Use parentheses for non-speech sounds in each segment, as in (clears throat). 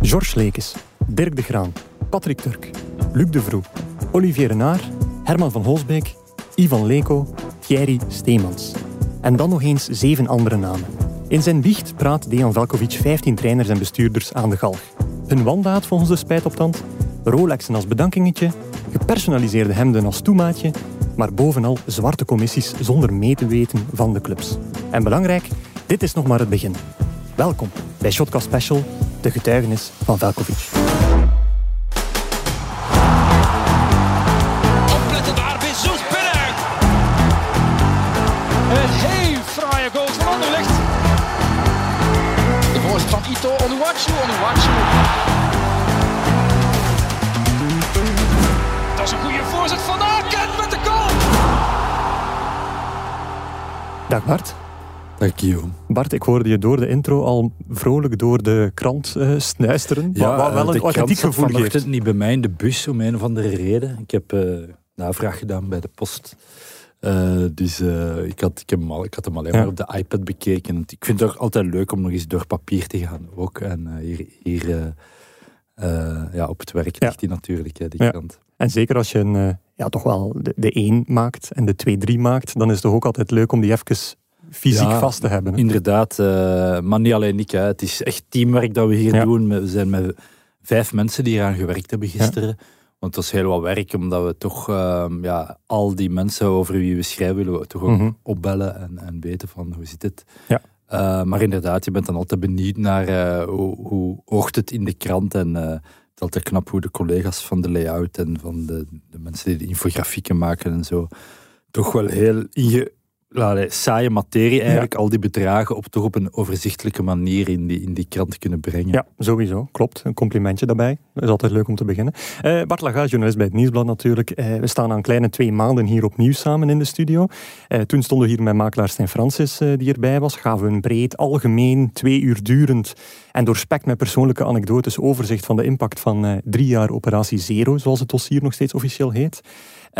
Georges Lekes, Dirk de Graan, Patrick Turk, Luc de Vroe, Olivier Renard, Herman van Holsbeek, Ivan Leko, Thierry Steemans. En dan nog eens zeven andere namen. In zijn biecht praat Dejan Velkovic 15 trainers en bestuurders aan de galg. Hun wandaad volgens de spijtoptand, Rolexen als bedankingetje, gepersonaliseerde hemden als toemaatje, maar bovenal zwarte commissies zonder mee te weten van de clubs. En belangrijk, dit is nog maar het begin. Welkom bij Shotcast Special, de getuigenis van Velkovic. Opletten daar, Bezos binnen. Een heel fraaie goal van Anderlecht. De voorzet van Ito, Onuwachu, Onuwachu. Dat is een goede voorzet van Aken met de goal. Dag Bart. Guillaume. Bart, ik hoorde je door de intro al vrolijk door de krant uh, snuisteren. wat, wat wel een authentiek gevoel geeft. vanochtend niet bij mij in de bus om een of andere reden. Ik heb uh, navraag gedaan bij de post. Uh, dus ik, had, ik, heb hem al, ik had hem alleen ja. maar op de iPad bekeken. Ik vind het ook altijd leuk om nog eens door papier te gaan. Ook. En hier, hier ja, op het werk ligt ja. hij natuurlijk, hè, die ja. krant. En zeker als je een, ja, toch wel de, de 1 maakt en de 2-3 maakt, dan is het toch ook altijd leuk om die even fysiek ja, vast te hebben. Hè? Inderdaad, uh, maar niet alleen ik. Hè. Het is echt teamwerk dat we hier ja. doen. We zijn met vijf mensen die eraan gewerkt hebben gisteren. Ja. Want het was heel wat werk, omdat we toch uh, ja, al die mensen over wie we schrijven, willen we toch ook mm -hmm. opbellen en, en weten van hoe zit het. Ja. Uh, maar inderdaad, je bent dan altijd benieuwd naar hoe, hoe oogt het in de krant. En het is altijd knap hoe de collega's van de layout en van de, de mensen die de infografieken maken en zo, toch wel heel inge Allee, saaie materie eigenlijk, ja. al die bedragen op toch op een overzichtelijke manier in die, in die krant kunnen brengen. Ja, sowieso. Klopt. Een complimentje daarbij. Dat is altijd leuk om te beginnen. Uh, Bart Laga, journalist bij het Nieuwsblad natuurlijk. Uh, we staan aan kleine twee maanden hier opnieuw samen in de studio. Uh, toen stonden we hier met makelaar Stijn Francis die erbij was. Gaven we een breed, algemeen, twee uur durend en doorspekt met persoonlijke anekdotes overzicht van de impact van drie jaar operatie Zero, zoals het dossier nog steeds officieel heet.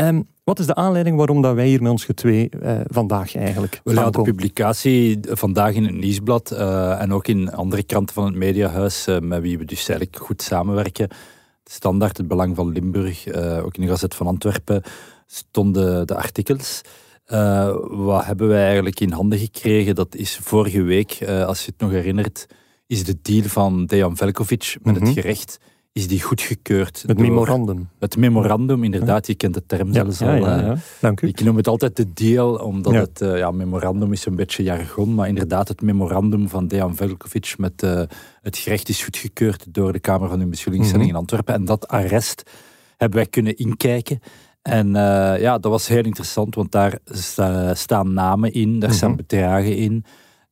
Um, wat is de aanleiding waarom dat wij hier met ons getwee uh, vandaag eigenlijk Wel, ja, De publicatie vandaag in het Nieuwsblad uh, en ook in andere kranten van het Mediahuis, uh, met wie we dus eigenlijk goed samenwerken. Standaard, het Belang van Limburg, ook in de Gazet van Antwerpen, stonden de artikels. wat hebben wij eigenlijk in handen gekregen? Dat is vorige week, als je het nog herinnert, is de deal van Dejan Velkovic met mm -hmm. het gerecht is die goedgekeurd. Het memorandum. Het memorandum, inderdaad. Je kent de term zelfs ja, al. Ja, ja, Dank u. Ik noem het altijd de deal, omdat het uh, ja, memorandum is een beetje jargon, maar inderdaad het memorandum van Dejan Velkovic met uh, het gerecht is goedgekeurd door de Kamer van Beschuldigingstelling mm -hmm. in Antwerpen. En dat arrest hebben wij kunnen inkijken. En uh, ja, dat was heel interessant, want daar sta, staan namen in, daar mm -hmm. staan bedragen in.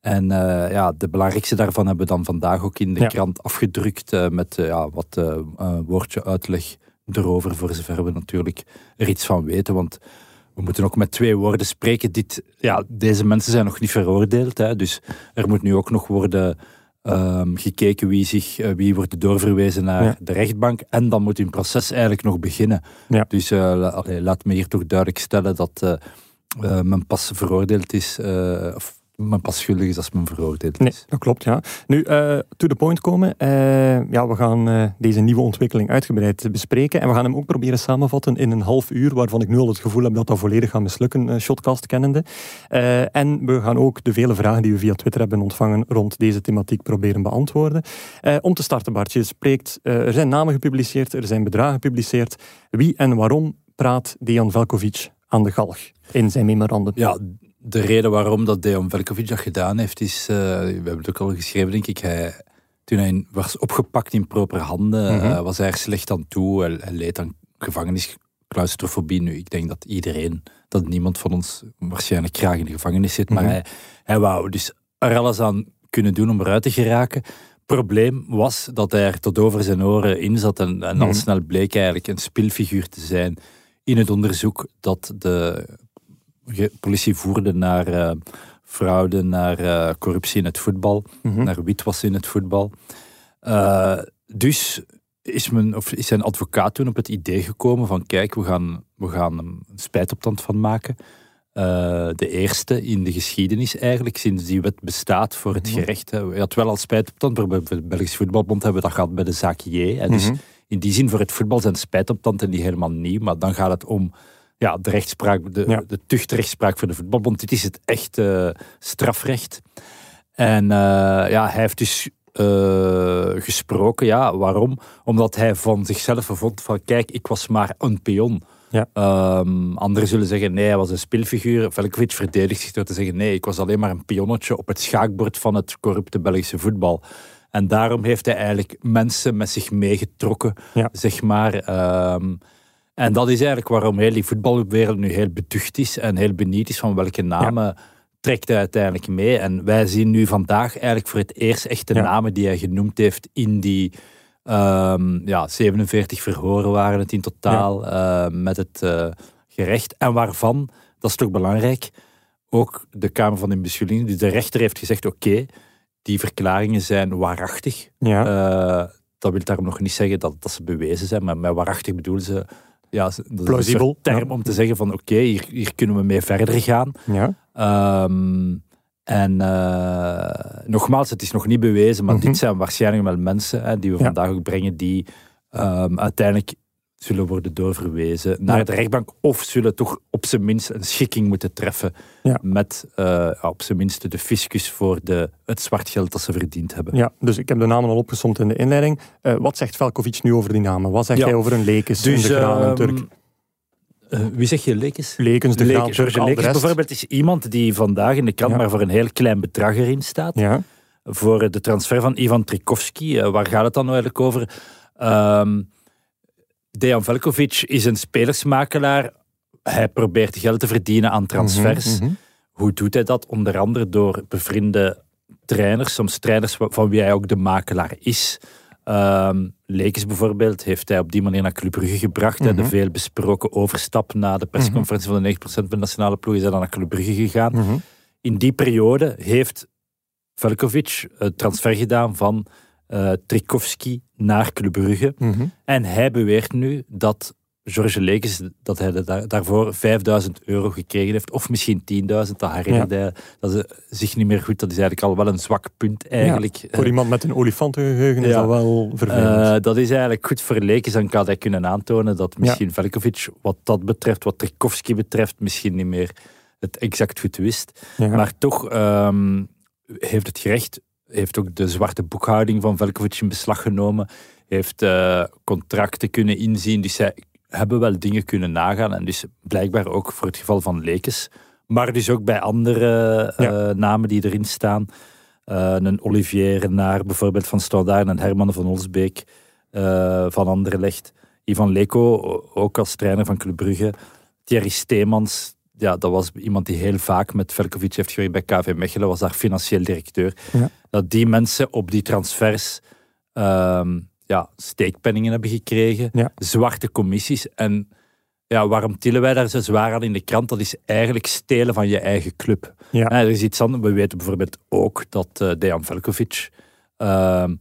En uh, ja, de belangrijkste daarvan hebben we dan vandaag ook in de ja. krant afgedrukt uh, met uh, ja, wat woordje uitleg erover, voor zover we natuurlijk er iets van weten. Want we moeten ook met twee woorden spreken. Dit, ja, deze mensen zijn nog niet veroordeeld, hè, dus er moet nu ook nog worden um, gekeken wie, zich, wie wordt doorverwezen naar ja. de rechtbank. En dan moet hun proces eigenlijk nog beginnen. Ja. Dus allee, laat me hier toch duidelijk stellen dat men pas veroordeeld is, of men pas schuldig is als men veroordeeld is. Nee, dat klopt, ja. Nu, uh, to the point komen. Uh, ja, we gaan uh, deze nieuwe ontwikkeling uitgebreid bespreken. En we gaan hem ook proberen samenvatten in een half uur, waarvan ik nu al het gevoel heb dat dat volledig gaat mislukken, Shotcast kennende. en we gaan ook de vele vragen die we via Twitter hebben ontvangen rond deze thematiek proberen beantwoorden. om te starten, Bartje, spreekt, er zijn namen gepubliceerd, er zijn bedragen gepubliceerd. Wie en waarom praat Dejan Velkovic aan de galg in zijn memorandum? Ja, de reden waarom dat Dejan Velkovic dat gedaan heeft, is, uh, we hebben het ook al geschreven, denk ik, hij, toen hij was opgepakt in proper handen, mm -hmm. uh, was hij er slecht aan toe. Hij, hij leed aan gevangenisclaustrofobie. Nu, ik denk dat iedereen, dat niemand van ons waarschijnlijk graag in de gevangenis zit, mm -hmm. maar hij, hij wou dus er alles aan kunnen doen om eruit te geraken. Probleem was dat hij er tot over zijn oren in zat en, en mm -hmm. al snel bleek eigenlijk een spilfiguur te zijn in het onderzoek dat de politie voerde naar uh, fraude, naar uh, corruptie in het voetbal, mm -hmm. naar witwassen in het voetbal. Uh, dus is, men, of is zijn advocaat toen op het idee gekomen van kijk, we gaan, we gaan een spijtopstand van maken. Uh, de eerste in de geschiedenis eigenlijk, sinds die wet bestaat voor het gerecht. Hè. Je had wel al spijt op tand, bij de Belgische Voetbalbond hebben we dat gehad bij de zaak J. Hè. Dus in die zin voor het voetbal zijn spijtoptanden niet helemaal nieuw, maar dan gaat het om ja, de rechtspraak, de, de tuchtrechtspraak voor de voetbalbond. Dit is het echte strafrecht. En uh, ja, hij heeft dus uh, gesproken. Ja, waarom? Omdat hij van zichzelf vond van kijk, ik was maar een pion. Ja. Um, anderen zullen zeggen nee, hij was een speelfiguur. Velkovic verdedigt zich door te zeggen nee, ik was alleen maar een pionnetje op het schaakbord van het corrupte Belgische voetbal. En daarom heeft hij eigenlijk mensen met zich meegetrokken, ja. zeg maar. Um, en dat is eigenlijk waarom heel die voetbalwereld nu heel beducht is en heel benieuwd is van welke namen ja. trekt hij uiteindelijk mee. En wij zien nu vandaag eigenlijk voor het eerst echt de namen die hij genoemd heeft in die um, ja, 47 verhoren waren het in totaal uh, met het uh, gerecht. En waarvan, dat is toch belangrijk, ook de Kamer van Inbeschuldiging, dus de rechter heeft gezegd oké, okay, die verklaringen zijn waarachtig. Ja. Uh, dat wil daarom nog niet zeggen dat, dat ze bewezen zijn, maar met waarachtig bedoelen ze ja, dat Plausibel. Is term om te zeggen van oké, hier, hier kunnen we mee verder gaan. Ja. Um, en uh, nogmaals, het is nog niet bewezen, maar mm -hmm. dit zijn waarschijnlijk wel mensen hè, die we ja. vandaag ook brengen die um, uiteindelijk zullen worden doorverwezen naar ja. de rechtbank of zullen toch op zijn minst een schikking moeten treffen ja. met uh, op zijn minst de fiscus voor de, het zwart geld dat ze verdiend hebben. Ja, dus ik heb de namen al opgesomd in de inleiding. Uh, wat zegt Velkovic nu over die namen? Wat zegt ja. hij over een Lekes, dus, de Graan en Turk? Uh, wie zeg je, Lekes? Lekens, de Graan, George Lekes bijvoorbeeld is iemand die vandaag in de krant maar voor een heel klein bedrag erin staat. Ja. Voor de transfer van Ivan Trikovski. waar gaat het dan eigenlijk over? Um, Dejan Velkovic is een spelersmakelaar. Hij probeert geld te verdienen aan transfers. Mm -hmm. Hoe doet hij dat? Onder andere door bevriende trainers, soms trainers van wie hij ook de makelaar is. Um, Lekes bijvoorbeeld heeft hij op die manier naar Club Brugge gebracht. Mm -hmm. De veel besproken overstap na de persconferentie van de 9% van de nationale ploeg is hij dan naar Club Brugge gegaan. Mm -hmm. In die periode heeft Velkovic een transfer gedaan van uh, Trikovski naar Club Brugge. Mm -hmm. En hij beweert nu dat George Lekes dat hij daar, daarvoor 5000 euro gekregen heeft, of misschien 10.000, dat herinnerde ja. hij dat is zich niet meer goed. Dat is eigenlijk al wel een zwak punt eigenlijk. Ja, voor iemand met een olifantengeheugen is ja. dat wel vervelend. Uh, dat is eigenlijk goed voor Lekes, dan kan hij kunnen aantonen dat misschien Velkovic, wat dat betreft, wat Trikovski betreft, misschien niet meer het exact goed wist. Maar toch um, heeft het gerecht heeft ook de zwarte boekhouding van Velkovic in beslag genomen. Heeft uh, contracten kunnen inzien. Dus zij hebben wel dingen kunnen nagaan. En dus blijkbaar ook voor het geval van Lekes. Maar dus ook bij andere ja. namen die erin staan. Uh, een Olivier Renard bijvoorbeeld van Stoudaar. En Herman van Olsbeek van Anderlecht. Ivan Leko, ook als trainer van Club Brugge. Thierry Steemans, ja, dat was iemand die heel vaak met Velkovic heeft gewerkt bij KV Mechelen, was daar financieel directeur. Ja. Dat die mensen op die transfers um, ja, steekpenningen hebben gekregen, ja. zwarte commissies. En ja, waarom tillen wij daar zo zwaar aan in de krant? Dat is eigenlijk stelen van je eigen club. Ja. er is iets anders. We weten bijvoorbeeld ook dat uh, Dejan Velkovic um,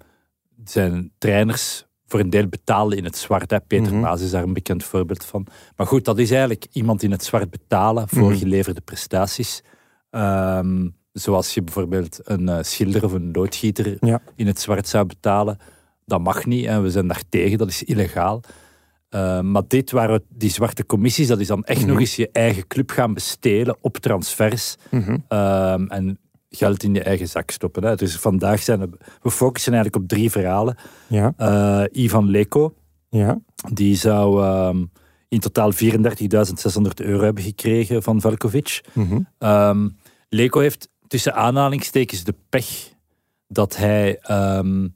zijn trainers voor een deel betalen in het zwart. Hè. Peter Mhm. Maas is daar een bekend voorbeeld van. Maar goed, dat is eigenlijk iemand in het zwart betalen voor Mhm. geleverde prestaties. Ehm, zoals je bijvoorbeeld een eh, schilder of een loodgieter Ja. in het zwart zou betalen. Dat mag niet en we zijn daar tegen, dat is illegaal. Uh, maar dit waren die zwarte commissies, dat is dan echt Mhm. nog eens je eigen club gaan bestelen op transfers. Mhm. Ehm, en geld in je eigen zak stoppen. Hè. Dus vandaag zijn we, we focussen eigenlijk op drie verhalen. Ja, Eh, Ivan Leko, ja. die zou ehm, in totaal 34.600 euro hebben gekregen van Velkovic. Mhm. Ehm, Leko heeft tussen aanhalingstekens de pech dat hij ehm,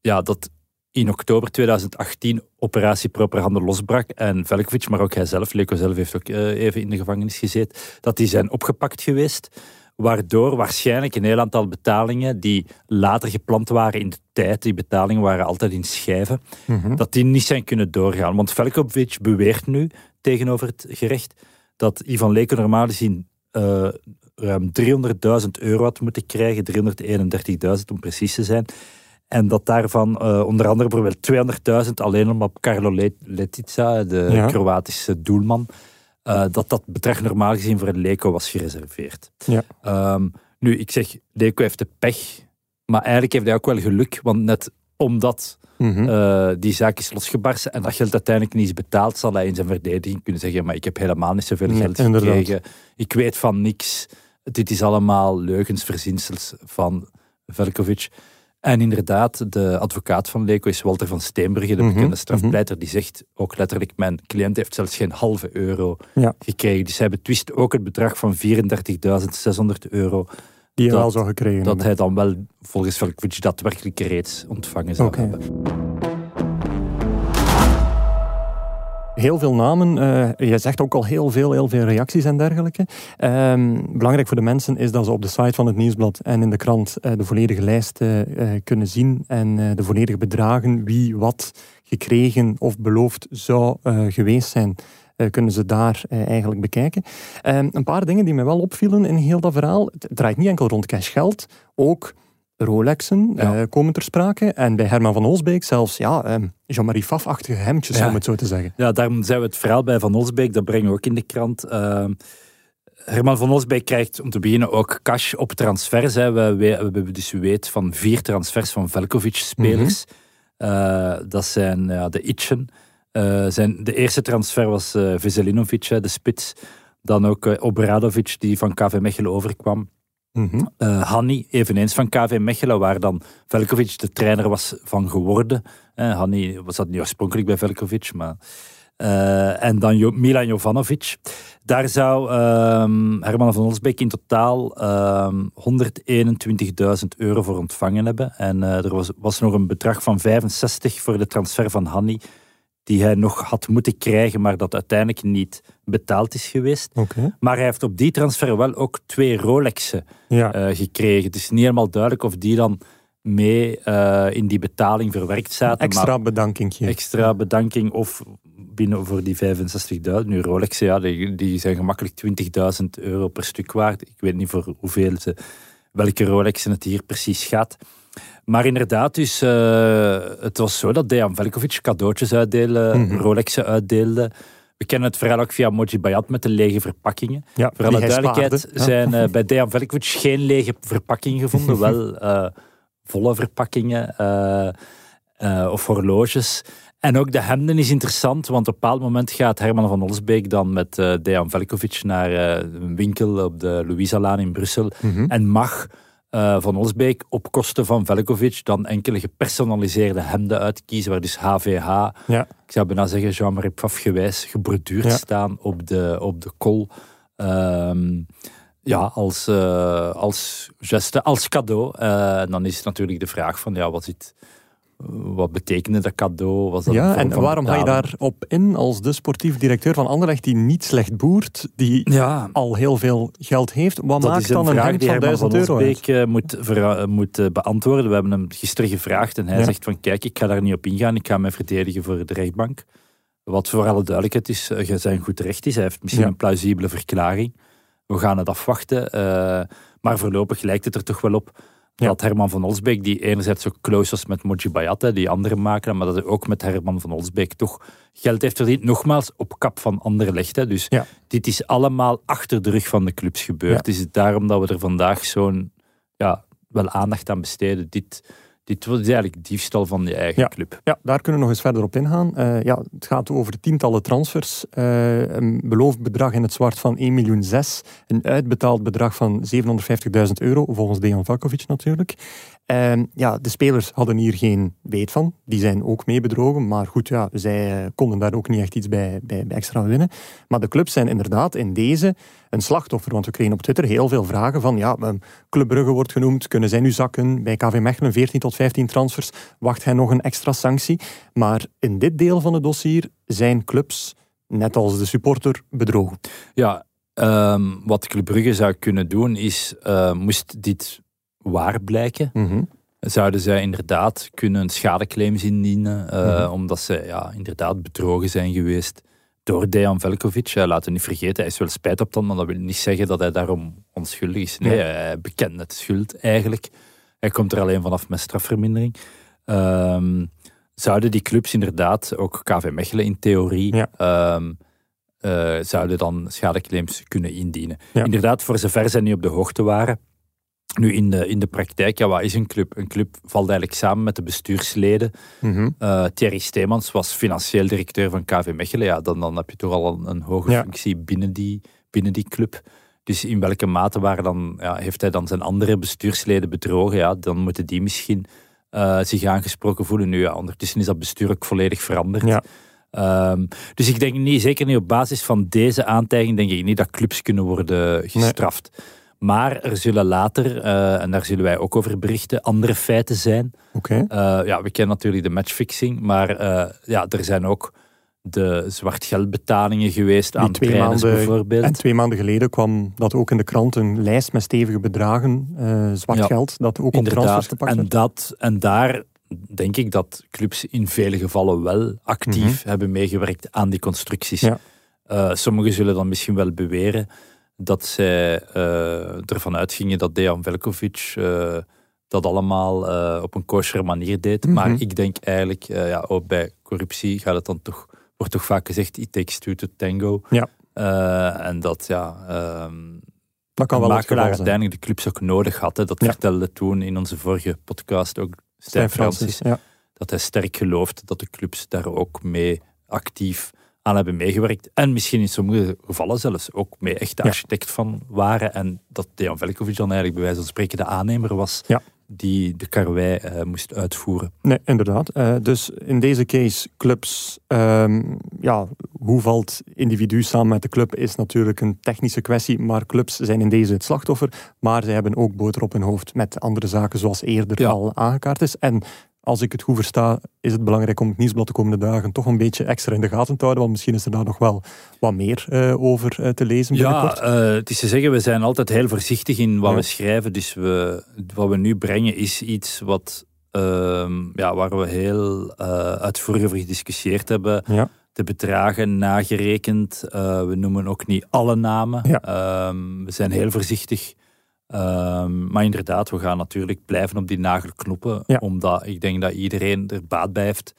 ja, dat in oktober 2018 operatie Properhande losbrak en Velkovic, maar ook hij zelf, Leko zelf heeft ook eh, even in de gevangenis gezeten, dat die zijn opgepakt geweest, waardoor waarschijnlijk een heel aantal betalingen die later gepland waren in de tijd, die betalingen waren altijd in schijven, Mhm. dat die niet zijn kunnen doorgaan. Want Velkovic beweert nu tegenover het gerecht dat Ivan Leko normaal gezien eh, ruim 300.000 euro had moeten krijgen, 331.000 om precies te zijn. En dat daarvan eh, onder andere bijvoorbeeld 200.000 alleen om op Carlo Le- Letica, de Ja. Kroatische doelman, uh, dat dat bedrag normaal gezien voor Leco was gereserveerd. Ja. Um, nu, ik zeg, Leco heeft de pech, maar eigenlijk heeft hij ook wel geluk, want net omdat uh, die zaak is losgebarsten en dat geld uiteindelijk niet is betaald, zal hij in zijn verdediging kunnen zeggen, maar ik heb helemaal niet zoveel Nee, geld inderdaad. gekregen. Ik weet van niks. Dit is allemaal leugens, verzinsels van Velkovic. En inderdaad, de advocaat van Leco is Walter van Steenbrugge, de Mhm, bekende strafpleiter, die zegt ook letterlijk, mijn cliënt heeft zelfs geen halve euro Ja. gekregen. Dus hij betwist ook het bedrag van 34.600 euro, Die je Dat- wel zou gekregen dat hebben. hij dan wel volgens Velkovic daadwerkelijk reeds ontvangen zou hebben. Heel veel namen. eh, je zegt ook al heel veel, heel veel reacties en dergelijke. Ehm, belangrijk voor de mensen is dat ze op de site van het Nieuwsblad en in de krant eh, de volledige lijst eh, kunnen zien en de volledige bedragen, wie wat gekregen of beloofd zou geweest zijn. kunnen ze daar eigenlijk bekijken. Ehm, een paar dingen die mij wel opvielen in heel dat verhaal. Het draait niet enkel rond cashgeld, ook Rolexen Ja. eh, komen ter sprake. En bij Herman van Olsbeek zelfs ja, ehm, Jean-Marie Faf-achtige hemdjes, Ja. om het zo te zeggen. Ja, daarom zijn we het verhaal bij Van Olsbeek, dat brengen we ook in de krant. Ehm, Herman van Olsbeek krijgt om te beginnen ook cash op transfers. Hè. We, we, dus u weet van vier transfers van Velkovic-spelers. Eh, dat zijn ja, de Itchen. Eh, zijn, de eerste transfer was eh Veselinovic, de spits. Dan ook Obradovic, die van KV Mechelen overkwam. Mhm. Eh Hanni, eveneens van KV Mechelen, waar dan Velkovic de trainer was van geworden. Eh, Hanni was dat niet oorspronkelijk bij Velkovic, maar... eh, en dan Milan Jovanovic. Daar zou ehm, Herman van Olsbeek in totaal ehm 121.000 euro voor ontvangen hebben. En er was, was nog een bedrag van 65 voor de transfer van Hanni, die hij nog had moeten krijgen, maar dat uiteindelijk niet betaald is geweest. Maar hij heeft op die transfer wel ook twee Rolexen Ja. eh, gekregen. Het is niet helemaal duidelijk of die dan mee eh, in die betaling verwerkt zaten. extra maar bedankingje. extra bedanking of binnen voor die 65.000. Nu Rolexen, ja, die, die zijn gemakkelijk 20.000 euro per stuk waard. Ik weet niet voor hoeveel ze, welke Rolexen het hier precies gaat. Maar inderdaad, dus, eh, het was zo dat Dejan Velkovic cadeautjes uitdeelde, Mhm. Rolexen uitdeelde. We kennen het verhaal ook via Moji Bayat met de lege verpakkingen. ja, Voor alle duidelijkheid spaarde. Ja. zijn eh, bij Dejan Velkovic geen lege verpakkingen gevonden, (laughs) wel eh, volle verpakkingen eh, of horloges. En ook de hemden is interessant, want op een bepaald moment gaat Herman van Olsbeek dan met Dejan Velkovic naar een winkel op de Louisa-laan in Brussel Mhm. en mag eh, van Olsbeek op kosten van Velkovic dan enkele gepersonaliseerde hemden uitkiezen, waar dus HVH, Ja. ik zou bijna zeggen Jean-Marie Pfaff gewijs, geborduurd Ja. staan op de, op de kol. Ehm, ja, als, eh, als geste, als cadeau. Eh, en dan is natuurlijk de vraag van, ja, wat, zit, wat betekende dat cadeau? Was dat Ja, en waarom ga je daarop in als de sportief directeur van Anderlecht die niet slecht boert, die Ja, al heel veel geld heeft? Wat dat maakt is een dan een vraag hemd die van Herman 1000 van euro uit? Eh, moet, eh, moet eh, beantwoorden. We hebben hem gisteren gevraagd en hij Ja. zegt van kijk, ik ga daar niet op ingaan. Ik ga mij verdedigen voor de rechtbank. Wat voor alle duidelijkheid is, zijn goed recht is. Hij heeft misschien Ja. een plausibele verklaring. We gaan het afwachten. eh, maar voorlopig lijkt het er toch wel op Ja. dat Herman van Olsbeek, die enerzijds ook close was met Moji Bayat, hè, die andere makelaar, maar dat hij ook met Herman van Olsbeek toch geld heeft verdiend. Nogmaals, op kap van Anderlecht. Hè. Dus Ja. dit is allemaal achter de rug van de clubs gebeurd. Ja. Het is daarom dat we er vandaag zo'n ja, wel aandacht aan besteden. Dit, dit was eigenlijk diefstal van je eigen Ja. club. Ja, daar kunnen we nog eens verder op ingaan. Eh, ja, het gaat over tientallen transfers. Eh, een beloofd bedrag in het zwart van 1 miljoen 6. Een uitbetaald bedrag van 750.000 euro, volgens Dejan Vakovic natuurlijk. En ja, de spelers hadden hier geen weet van. Die zijn ook mee bedrogen. Maar goed, ja, zij eh, konden daar ook niet echt iets bij, bij, bij extra winnen. Maar de clubs zijn inderdaad in deze een slachtoffer. Want we kregen op Twitter heel veel vragen van... Ja, eh, Club Brugge wordt genoemd. Kunnen zij nu zakken? Bij KV Mechelen 14 tot 15 transfers. Wacht hij nog een extra sanctie? Maar in dit deel van het dossier zijn clubs, net als de supporter, bedrogen. Ja, ehm, wat Club Brugge zou kunnen doen is, eh, moest dit waar blijken, Mhm. zouden zij inderdaad kunnen schadeclaims indienen, eh, Mhm. omdat ze ja, inderdaad bedrogen zijn geweest door Dejan Velkovic. Ja, laten we niet vergeten, hij is wel spijt op dan, maar dat wil niet zeggen dat hij daarom onschuldig is. Nee, Ja. hij bekent het schuld eigenlijk. Hij komt er alleen vanaf met strafvermindering. Ehm, zouden die clubs inderdaad, ook KV Mechelen in theorie, Ja. ehm, eh, zouden dan schadeclaims kunnen indienen. Ja. Inderdaad, voor zover zij niet op de hoogte waren. Nu, in de, in de praktijk, ja, wat is een club? Een club valt eigenlijk samen met de bestuursleden. Eh, Thierry Steemans was financieel directeur van KV Mechelen. Ja, dan, dan heb je toch al een, een hoge Ja. functie binnen die, binnen die club. Dus in welke mate waren dan, ja, heeft hij dan zijn andere bestuursleden bedrogen? Ja, dan moeten die misschien eh, zich aangesproken voelen. Nu, ja, ondertussen is dat bestuur ook volledig veranderd. Ja. Ehm, dus ik denk niet, zeker niet op basis van deze aantijging, denk ik niet dat clubs kunnen worden gestraft. Maar er zullen later, eh, en daar zullen wij ook over berichten, andere feiten zijn. Oké. Eh, ja, we kennen natuurlijk de matchfixing, maar eh, ja, er zijn ook de zwart geldbetalingen geweest Die aan twee trainers maanden- bijvoorbeeld. En twee maanden geleden kwam dat ook in de krant, een lijst met stevige bedragen, zwart Ja. geld, dat ook op transfers gepakt en, werd. dat, en daar denk ik dat clubs in vele gevallen wel actief hebben meegewerkt aan die constructies. Mhm. Ja. Sommigen zullen dan misschien wel beweren dat zij eh, ervan uitgingen dat Dejan Velkovic eh, dat allemaal eh, op een kosher manier deed. Mhm. Maar ik denk eigenlijk, ja, ook bij corruptie gaat het dan toch, wordt toch vaak gezegd, it takes two to tango. Ja. En dat, ja... ehm, Dat kan wel makelaar uiteindelijk de clubs ook nodig had. Hè. Dat Ja. vertelde toen in onze vorige podcast ook Stijn Stijn Francis. Francis, ja. Dat hij sterk gelooft dat de clubs daar ook mee actief aan hebben meegewerkt. En misschien in sommige gevallen zelfs ook mee echt de architect van waren. En dat Dejan Velkovic dan eigenlijk bij wijze van spreken de aannemer was Ja. die de karwei eh, moest uitvoeren. Nee, inderdaad. Eh, dus in deze case, clubs, ehm, ja, hoe valt individu samen met de club is natuurlijk een technische kwestie, maar clubs zijn in deze het slachtoffer, maar zij hebben ook boter op hun hoofd met andere zaken zoals eerder Ja. al aangekaart is. En als ik het goed versta, is het belangrijk om het nieuwsblad de komende dagen toch een beetje extra in de gaten te houden, want misschien is er daar nog wel wat meer eh, over eh, te lezen Ja, binnenkort. eh, het is te zeggen, we zijn altijd heel voorzichtig in wat Ja. we schrijven. Dus we, wat we nu brengen is iets wat, ehm, ja, waar we heel uitvoerig over gediscussieerd hebben. Ja. De bedragen nagerekend. We noemen ook niet alle namen. Ja. Ehm, we zijn heel voorzichtig. Ehm, maar inderdaad, we gaan natuurlijk blijven op die nagel knoppen. Ja. Omdat ik denk dat iedereen er baat bij heeft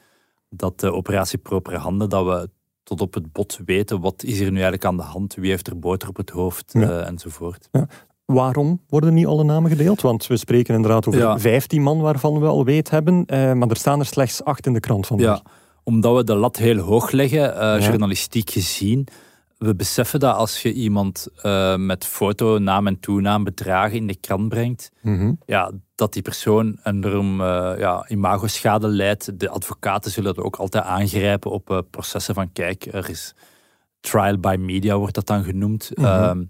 dat de operatie Propere Handen, dat we tot op het bot weten wat is er nu eigenlijk aan de hand, wie heeft er boter op het hoofd Ja. eh, enzovoort. Waarom worden niet alle namen gedeeld? Want we spreken inderdaad over Ja. 15 man waarvan we al weet hebben, eh, maar er staan er slechts acht in de krant vandaag. Ja, omdat we de lat heel hoog leggen, eh, Ja. journalistiek gezien. We beseffen dat als je iemand eh, met foto, naam en toenaam bedragen in de krant brengt, Mhm. ja, dat die persoon enorm eh ja, imagoschade leidt. De advocaten zullen er ook altijd aangrijpen op eh, processen van kijk, er is trial by media, wordt dat dan genoemd. Mhm. Ehm,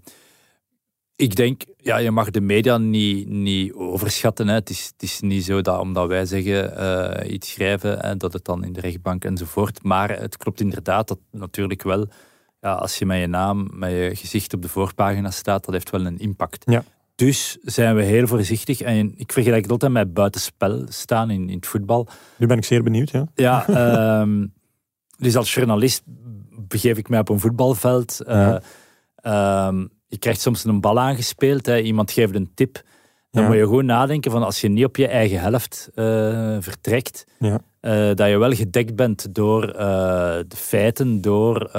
ik denk, ja, je mag de media niet, niet overschatten. Hè. Het, is, het is niet zo dat omdat wij zeggen iets schrijven, en dat het dan in de rechtbank enzovoort. Maar het klopt inderdaad dat natuurlijk wel, ja, als je met je naam, met je gezicht op de voorpagina staat, dat heeft wel een impact. Ja. Dus zijn we heel voorzichtig. En ik vergelijk het altijd met buitenspel staan in, in het voetbal. Nu ben ik zeer benieuwd, ja. Ja, ehm, (laughs) dus als journalist begeef ik mij op een voetbalveld. Eh, Ja. ehm, je krijgt soms een bal aangespeeld, hè, iemand geeft een tip. Dan Ja. moet je gewoon nadenken van als je niet op je eigen helft eh, vertrekt, Ja. eh, dat je wel gedekt bent door de feiten, door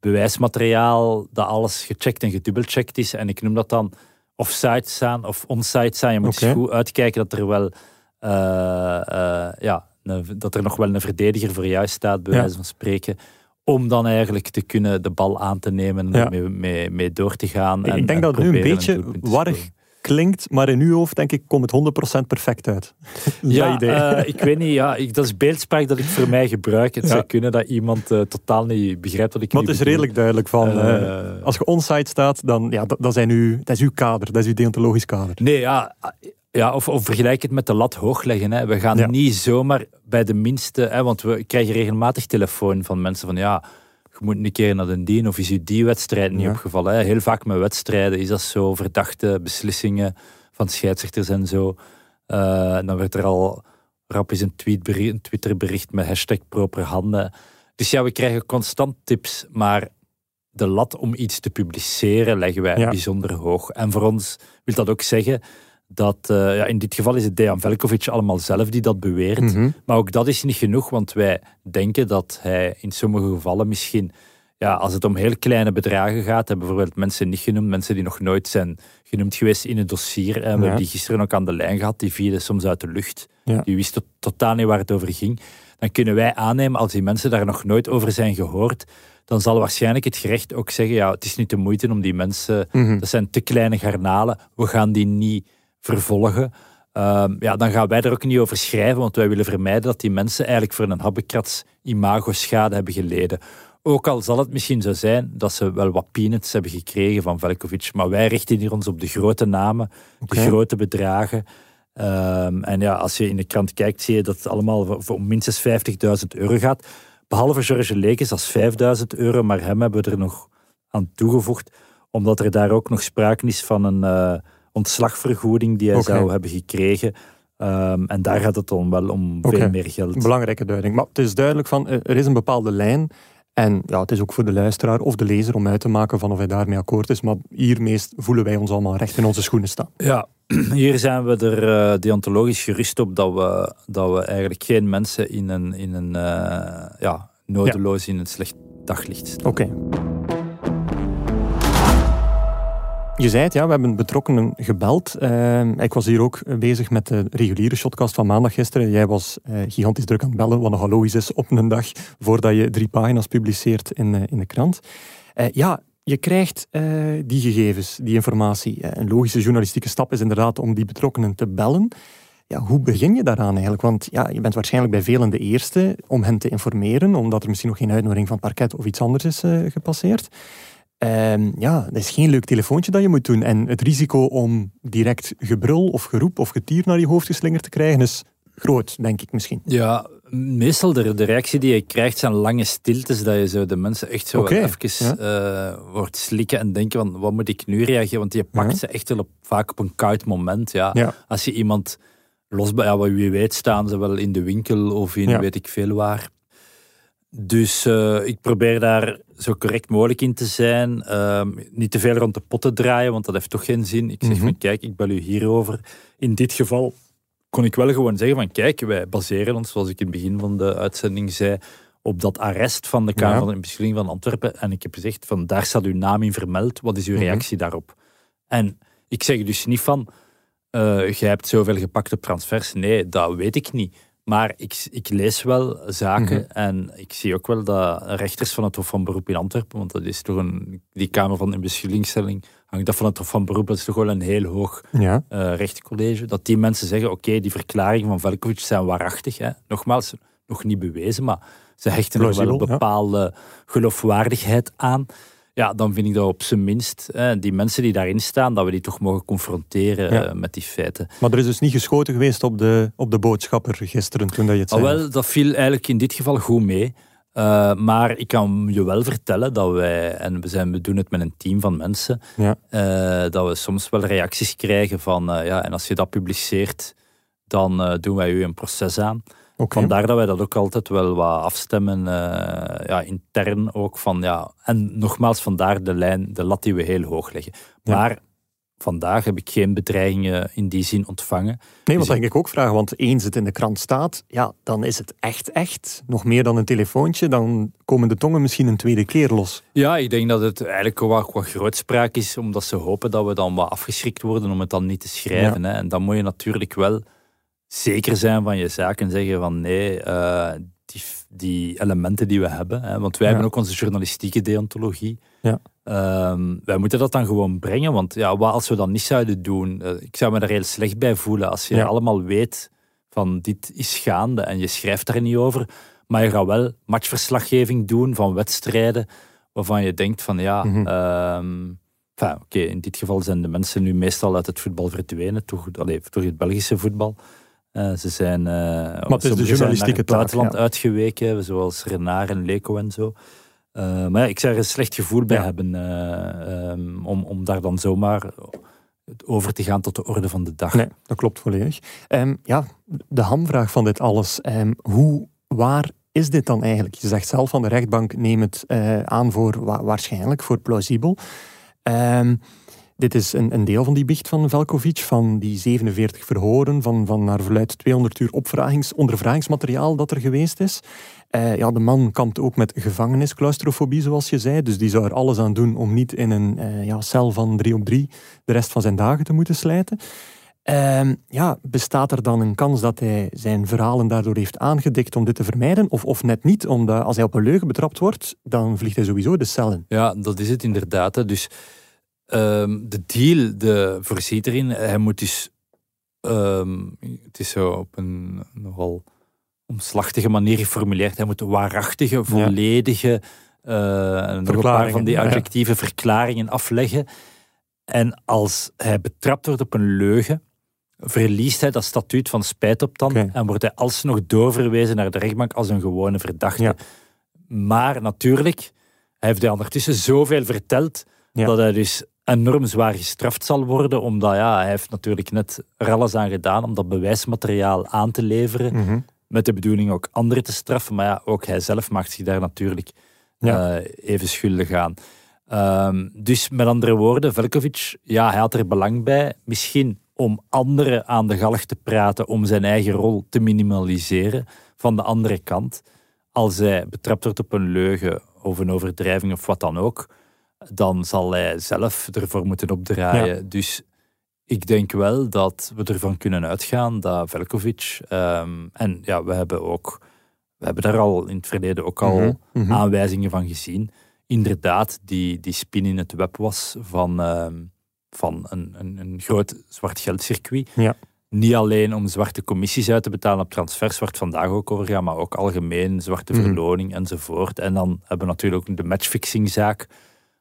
bewijsmateriaal, dat alles gecheckt en gedubbelcheckt is. En ik noem dat dan offside staan of onside staan. Je moet eens goed uitkijken dat er wel eh, eh, ja, dat er nog wel een verdediger voor jou staat, bij Ja. wijze van spreken. Om dan eigenlijk te kunnen de bal aan te nemen en Ja. mee, mee door te gaan. Ik en- denk en dat het nu een beetje warrig. Klinkt, maar in uw hoofd denk ik komt het 100% perfect uit. Ja, idee. eh, ik weet niet, ja, ik, dat is beeldspraak dat ik voor mij gebruik. Het Ja. zou kunnen dat iemand eh, totaal niet begrijpt wat ik maar nu het is bedoel. redelijk duidelijk van, eh, als je onside staat, dan ja, dat, dat, zijn uw, dat is uw kader, dat is uw deontologisch kader. Nee, ja, ja of, of vergelijk het met de lat hoog leggen. Hè. We gaan Ja. niet zomaar bij de minste... Hè, want we krijgen regelmatig telefoon van mensen van... ja, je moet een keer naar de dien of is u die wedstrijd niet Ja. opgevallen. Hè. Heel vaak met wedstrijden is dat zo. Verdachte beslissingen van scheidsrechters en zo. Eh, en dan werd er al rap eens een, tweetbericht, een Twitterbericht met hashtag proper handen. Dus ja, we krijgen constant tips, maar de lat om iets te publiceren leggen wij Ja. bijzonder hoog. En voor ons wil dat ook zeggen dat, eh, ja, in dit geval is het Dejan Velkovic allemaal zelf die dat beweert. Mhm. Maar ook dat is niet genoeg, want wij denken dat hij in sommige gevallen misschien ja, als het om heel kleine bedragen gaat, hebben bijvoorbeeld mensen niet genoemd, mensen die nog nooit zijn genoemd geweest in het dossier. En we hebben die gisteren ook aan de lijn gehad, die vielen soms uit de lucht. Die wisten totaal niet waar het over ging. Dan kunnen wij aannemen, als die mensen daar nog nooit over zijn gehoord, dan zal waarschijnlijk het gerecht ook zeggen, ja, het is niet de moeite om die mensen, mhm. dat zijn te kleine garnalen, we gaan die niet vervolgen. Ehm, ja, dan gaan wij er ook niet over schrijven, want wij willen vermijden dat die mensen eigenlijk voor een habbekrats imago-schade hebben geleden. Ook al zal het misschien zo zijn dat ze wel wat peanuts hebben gekregen van Velkovic, maar wij richten hier ons op de grote namen, de grote bedragen. Ehm, en ja, als je in de krant kijkt, zie je dat het allemaal voor, voor minstens 50.000 euro gaat. Behalve George Lekes als 5000 euro, maar hem hebben we er nog aan toegevoegd, omdat er daar ook nog sprake is van een uh, ontslagvergoeding die hij zou hebben gekregen. Ehm, en daar gaat het dan wel om veel meer geld. Belangrijke duiding. Maar het is duidelijk van, eh, er is een bepaalde lijn. En ja, het is ook voor de luisteraar of de lezer om uit te maken van of hij daarmee akkoord is. Maar hiermeest voelen wij ons allemaal recht in onze schoenen staan. Ja, (clears throat) hier zijn we er uh, deontologisch gerust op dat we, dat we eigenlijk geen mensen in een, in een uh, ja, nodeloos in een slecht daglicht staan. Oké. Je zei het, ja, we hebben betrokkenen gebeld. Uh, ik was hier ook bezig met de reguliere shotcast van maandag gisteren. Jij was uh, gigantisch druk aan het bellen, wat nogal logisch is op een dag voordat je drie pagina's publiceert in, uh, in de krant. ja, je krijgt die gegevens, die informatie. een logische journalistieke stap is inderdaad om die betrokkenen te bellen. Ja, hoe begin je daaraan eigenlijk? Want ja, je bent waarschijnlijk bij velen de eerste om hen te informeren, omdat er misschien nog geen uitnodiging van het parket of iets anders is gepasseerd. Um, ja, dat is geen leuk telefoontje dat je moet doen. En het risico om direct gebrul of geroep of getier naar je hoofd geslingerd te krijgen is groot, denk ik misschien. Ja, meestal de, de reactie die je krijgt zijn lange stiltes, dat je zo de mensen echt zo okay, even ja. uh, wordt slikken en denken van wat moet ik nu reageren? Want je pakt ze echt wel op, vaak op een koud moment. Ja. ja. Als je iemand los bij, ja, wie weet staan ze wel in de winkel of in weet ik veel waar. Dus uh, ik probeer daar zo correct mogelijk in te zijn. Uh, niet te veel rond de pot te draaien, want dat heeft toch geen zin. Ik zeg mm van kijk, ik bel u hierover. In dit geval kon ik wel gewoon zeggen van kijk, wij baseren ons, zoals ik in het begin van de uitzending zei, op dat arrest van de Kamer van de Beschikking van Antwerpen. En ik heb gezegd van daar staat uw naam in vermeld. Wat is uw mhm. reactie daarop? En ik zeg dus niet van uh, jij hebt zoveel gepakt op transfers. Nee, dat weet ik niet. Maar ik, ik lees wel zaken mhm. en ik zie ook wel dat rechters van het Hof van Beroep in Antwerpen, want dat is toch een, die Kamer van Inbeschikkingsstelling hangt dat van het Hof van Beroep, dat is toch wel een heel hoog ja. uh, rechtencollege, dat die mensen zeggen, oké, die verklaringen van Velkovic zijn waarachtig. Hè. Nogmaals, nog niet bewezen, maar ze hechten er wel een bepaalde geloofwaardigheid aan ja, dan vind ik dat op zijn minst, die mensen die daarin staan, dat we die toch mogen confronteren eh, met die feiten. Maar er is dus niet geschoten geweest op de, op de boodschapper gisteren toen dat je het zei? Ah, wel, dat viel eigenlijk in dit geval goed mee. Uh, maar ik kan je wel vertellen dat wij, en we, zijn, we doen het met een team van mensen, ja. uh, dat we soms wel reacties krijgen van, ja, en als je dat publiceert, dan doen wij u een proces aan. Vandaar dat wij dat ook altijd wel wat afstemmen, uh, ja, intern ook. Van, ja, en nogmaals, vandaar de lijn, de lat die we heel hoog leggen. Maar vandaag heb ik geen bedreigingen in die zin ontvangen. Nee, wat dus denk ik ook vragen, want eens het in de krant staat, ja, dan is het echt, echt. Nog meer dan een telefoontje, dan komen de tongen misschien een tweede keer los. Ja, ik denk dat het eigenlijk wat, wat grootspraak is, omdat ze hopen dat we dan wat afgeschrikt worden om het dan niet te schrijven. Hè. En dan moet je natuurlijk wel zeker zijn van je zaak en zeggen van nee, uh, die, die, elementen die we hebben. Hè, want wij hebben ook onze journalistieke deontologie. Ja. Uh, wij moeten dat dan gewoon brengen. Want ja, wat als we dat niet zouden doen? Uh, ik zou me daar heel slecht bij voelen. Als je allemaal weet van dit is gaande en je schrijft er niet over. Maar je gaat wel matchverslaggeving doen van wedstrijden waarvan je denkt van ja... Mm Oké, in dit geval zijn de mensen nu meestal uit het voetbal verdwenen, toch, allez, toch het Belgische voetbal. Uh, ze zijn, uh, maar het is de journalistieke het buitenland uitgeweken, zoals Renard en Leco en zo. Uh, maar ja, ik zou er een slecht gevoel bij hebben um, om, om daar dan zomaar over te gaan tot de orde van de dag. Nee, dat klopt volledig. Um, ja, de hamvraag van dit alles. Um, hoe, waar is dit dan eigenlijk? Je zegt zelf van de rechtbank neem het aan voor wa waarschijnlijk, voor plausibel. Dit is een, een, deel van die biecht van Velkovic, van die 47 verhoren, van, van naar verluid 200 uur ondervragingsmateriaal dat er geweest is. Uh, ja, de man kampt ook met gevangenisclaustrofobie, zoals je zei. Dus die zou er alles aan doen om niet in een uh, ja, cel van drie op drie de rest van zijn dagen te moeten slijten. Uh, ja, bestaat er dan een kans dat hij zijn verhalen daardoor heeft aangedikt om dit te vermijden? Of, of net niet, omdat als hij op een leugen betrapt wordt, dan vliegt hij sowieso de cellen. Ja, dat is het inderdaad. Dus ehm, de deal de voorziet erin, hij moet dus... Ehm, het is zo op een nogal omslachtige manier geformuleerd. Hij moet waarachtige, volledige, ja. uh, nog een paar van die adjectieve verklaringen afleggen. En als hij betrapt wordt op een leugen, verliest hij dat statuut van spijtoptand okay. en wordt hij alsnog doorverwezen naar de rechtbank als een gewone verdachte. Maar natuurlijk, hij heeft hij ondertussen zoveel verteld dat hij dus enorm zwaar gestraft zal worden, omdat ja, hij heeft natuurlijk net er alles aan gedaan om dat bewijsmateriaal aan te leveren. Mhm met de bedoeling ook anderen te straffen. Maar ja, ook hij zelf maakt zich daar natuurlijk uh, even schuldig aan. Um, dus met andere woorden, Velkovic, ja, hij had er belang bij, misschien om anderen aan de galg te praten, om zijn eigen rol te minimaliseren. Van de andere kant, als hij betrapt wordt op een leugen of een overdrijving of wat dan ook, dan zal hij zelf ervoor moeten opdraaien. Ja. Dus ik denk wel dat we ervan kunnen uitgaan dat Velkovic, um, en ja, we hebben ook, we hebben daar al in het verleden ook al mm -hmm. aanwijzingen van gezien, inderdaad die, die spin in het web was van, um, van een, een, een groot zwart geldcircuit. Ja. Niet alleen om zwarte commissies uit te betalen op transfers, waar het vandaag ook over gaat, maar ook algemeen zwarte Mhm. verloning enzovoort. En dan hebben we natuurlijk ook de matchfixingzaak,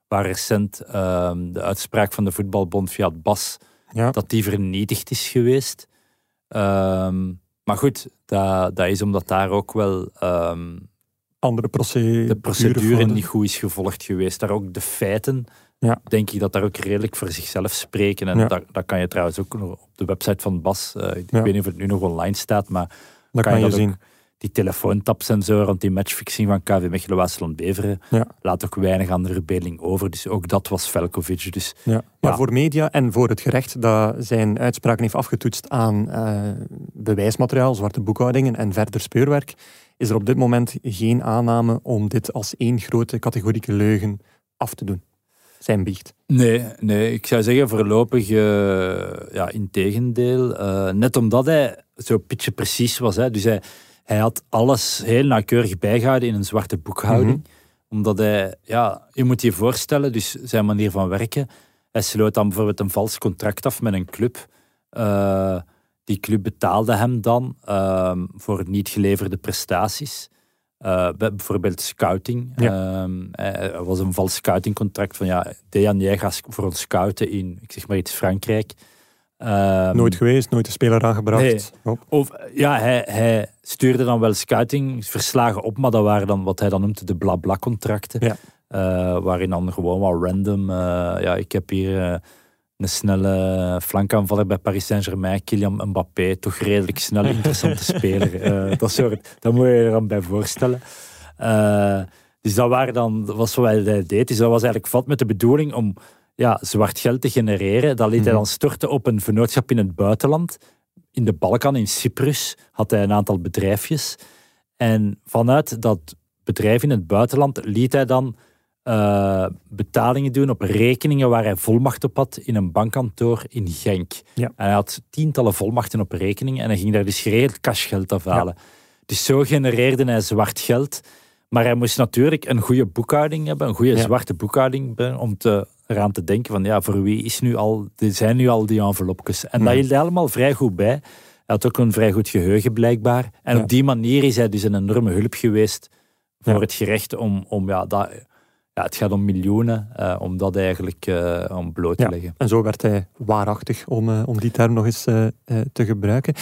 waar recent um, de uitspraak van de voetbalbond via het BAS Ja. dat die vernietigd is geweest. Ehm, maar goed, dat, dat is omdat daar ook wel ehm, Andere procedure. de procedure niet goed is gevolgd geweest. Daar ook de feiten, Ja. denk ik dat daar ook redelijk voor zichzelf spreken. En Ja. dat, dat kan je trouwens ook op de website van Bas. eh, ik weet niet of het nu nog online staat, maar Dat kan kan je dat zien. Die telefoontaps en zo rond die matchfixing van KV Mechelen Waasland Beveren Ja. laat ook weinig aan de over. Dus ook dat was Velkovic. Dus Ja. Maar Ja. voor media en voor het gerecht dat zijn uitspraken heeft afgetoetst aan eh, bewijsmateriaal, zwarte boekhoudingen en verder speurwerk, is er op dit moment geen aanname om dit als één grote categorieke leugen af te doen. Zijn biecht. Nee, nee, ik zou zeggen voorlopig eh ja, in tegendeel. Eh, net omdat hij zo pitje precies was. Hè, dus hij, hij had alles heel nauwkeurig bijgehouden in een zwarte boekhouding. Omdat hij, ja, je moet je voorstellen, dus zijn manier van werken. Hij sloot dan bijvoorbeeld een vals contract af met een club. Eh, die club betaalde hem dan ehm, voor niet geleverde prestaties. Bij bijvoorbeeld scouting. Ehm, eh, er was een vals scoutingcontract van ja, Dejan, jij gaat voor ons scouten in, ik zeg maar iets, Frankrijk. Ehm, Nooit geweest, nooit de speler aangebracht. Nee. Of, ja, hij, hij stuurde dan wel scoutingverslagen op, maar dat waren dan wat hij dan noemde de blabla-contracten. Ja. Eh, waarin dan gewoon wel random, eh, ja, ik heb hier eh, een snelle flankaanvaller bij Paris Saint-Germain, Kylian Mbappé, toch redelijk snel, interessante (laughs) speler. Dat, soort, dat moet je je er dan bij voorstellen. Dus dat, waren dan, dat was wat hij deed. Dus dat was eigenlijk vat met de bedoeling om ja, zwart geld te genereren. Dat liet hij Mhm. dan storten op een vennootschap in het buitenland. In de Balkan, in Cyprus, had hij een aantal bedrijfjes. En vanuit dat bedrijf in het buitenland liet hij dan eh, betalingen doen op rekeningen waar hij volmacht op had in een bankkantoor in Genk. Ja. En hij had tientallen volmachten op rekeningen en hij ging daar dus geregeld cashgeld afhalen. Dus zo genereerde hij zwart geld. Maar hij moest natuurlijk een goede boekhouding hebben, een goede Ja. zwarte boekhouding hebben, om te, eraan te denken van ja, voor wie is nu al, er zijn nu al die envelopjes. En dat Mhm. hield hij allemaal vrij goed bij. Hij had ook een vrij goed geheugen blijkbaar. En Ja. op die manier is hij dus een enorme hulp geweest voor Ja. het gerecht om, om ja, dat, ja, het gaat om miljoenen, eh, om dat eigenlijk eh, om bloot te Ja. leggen. En zo werd hij waarachtig, om, eh, om die term nog eens te gebruiken.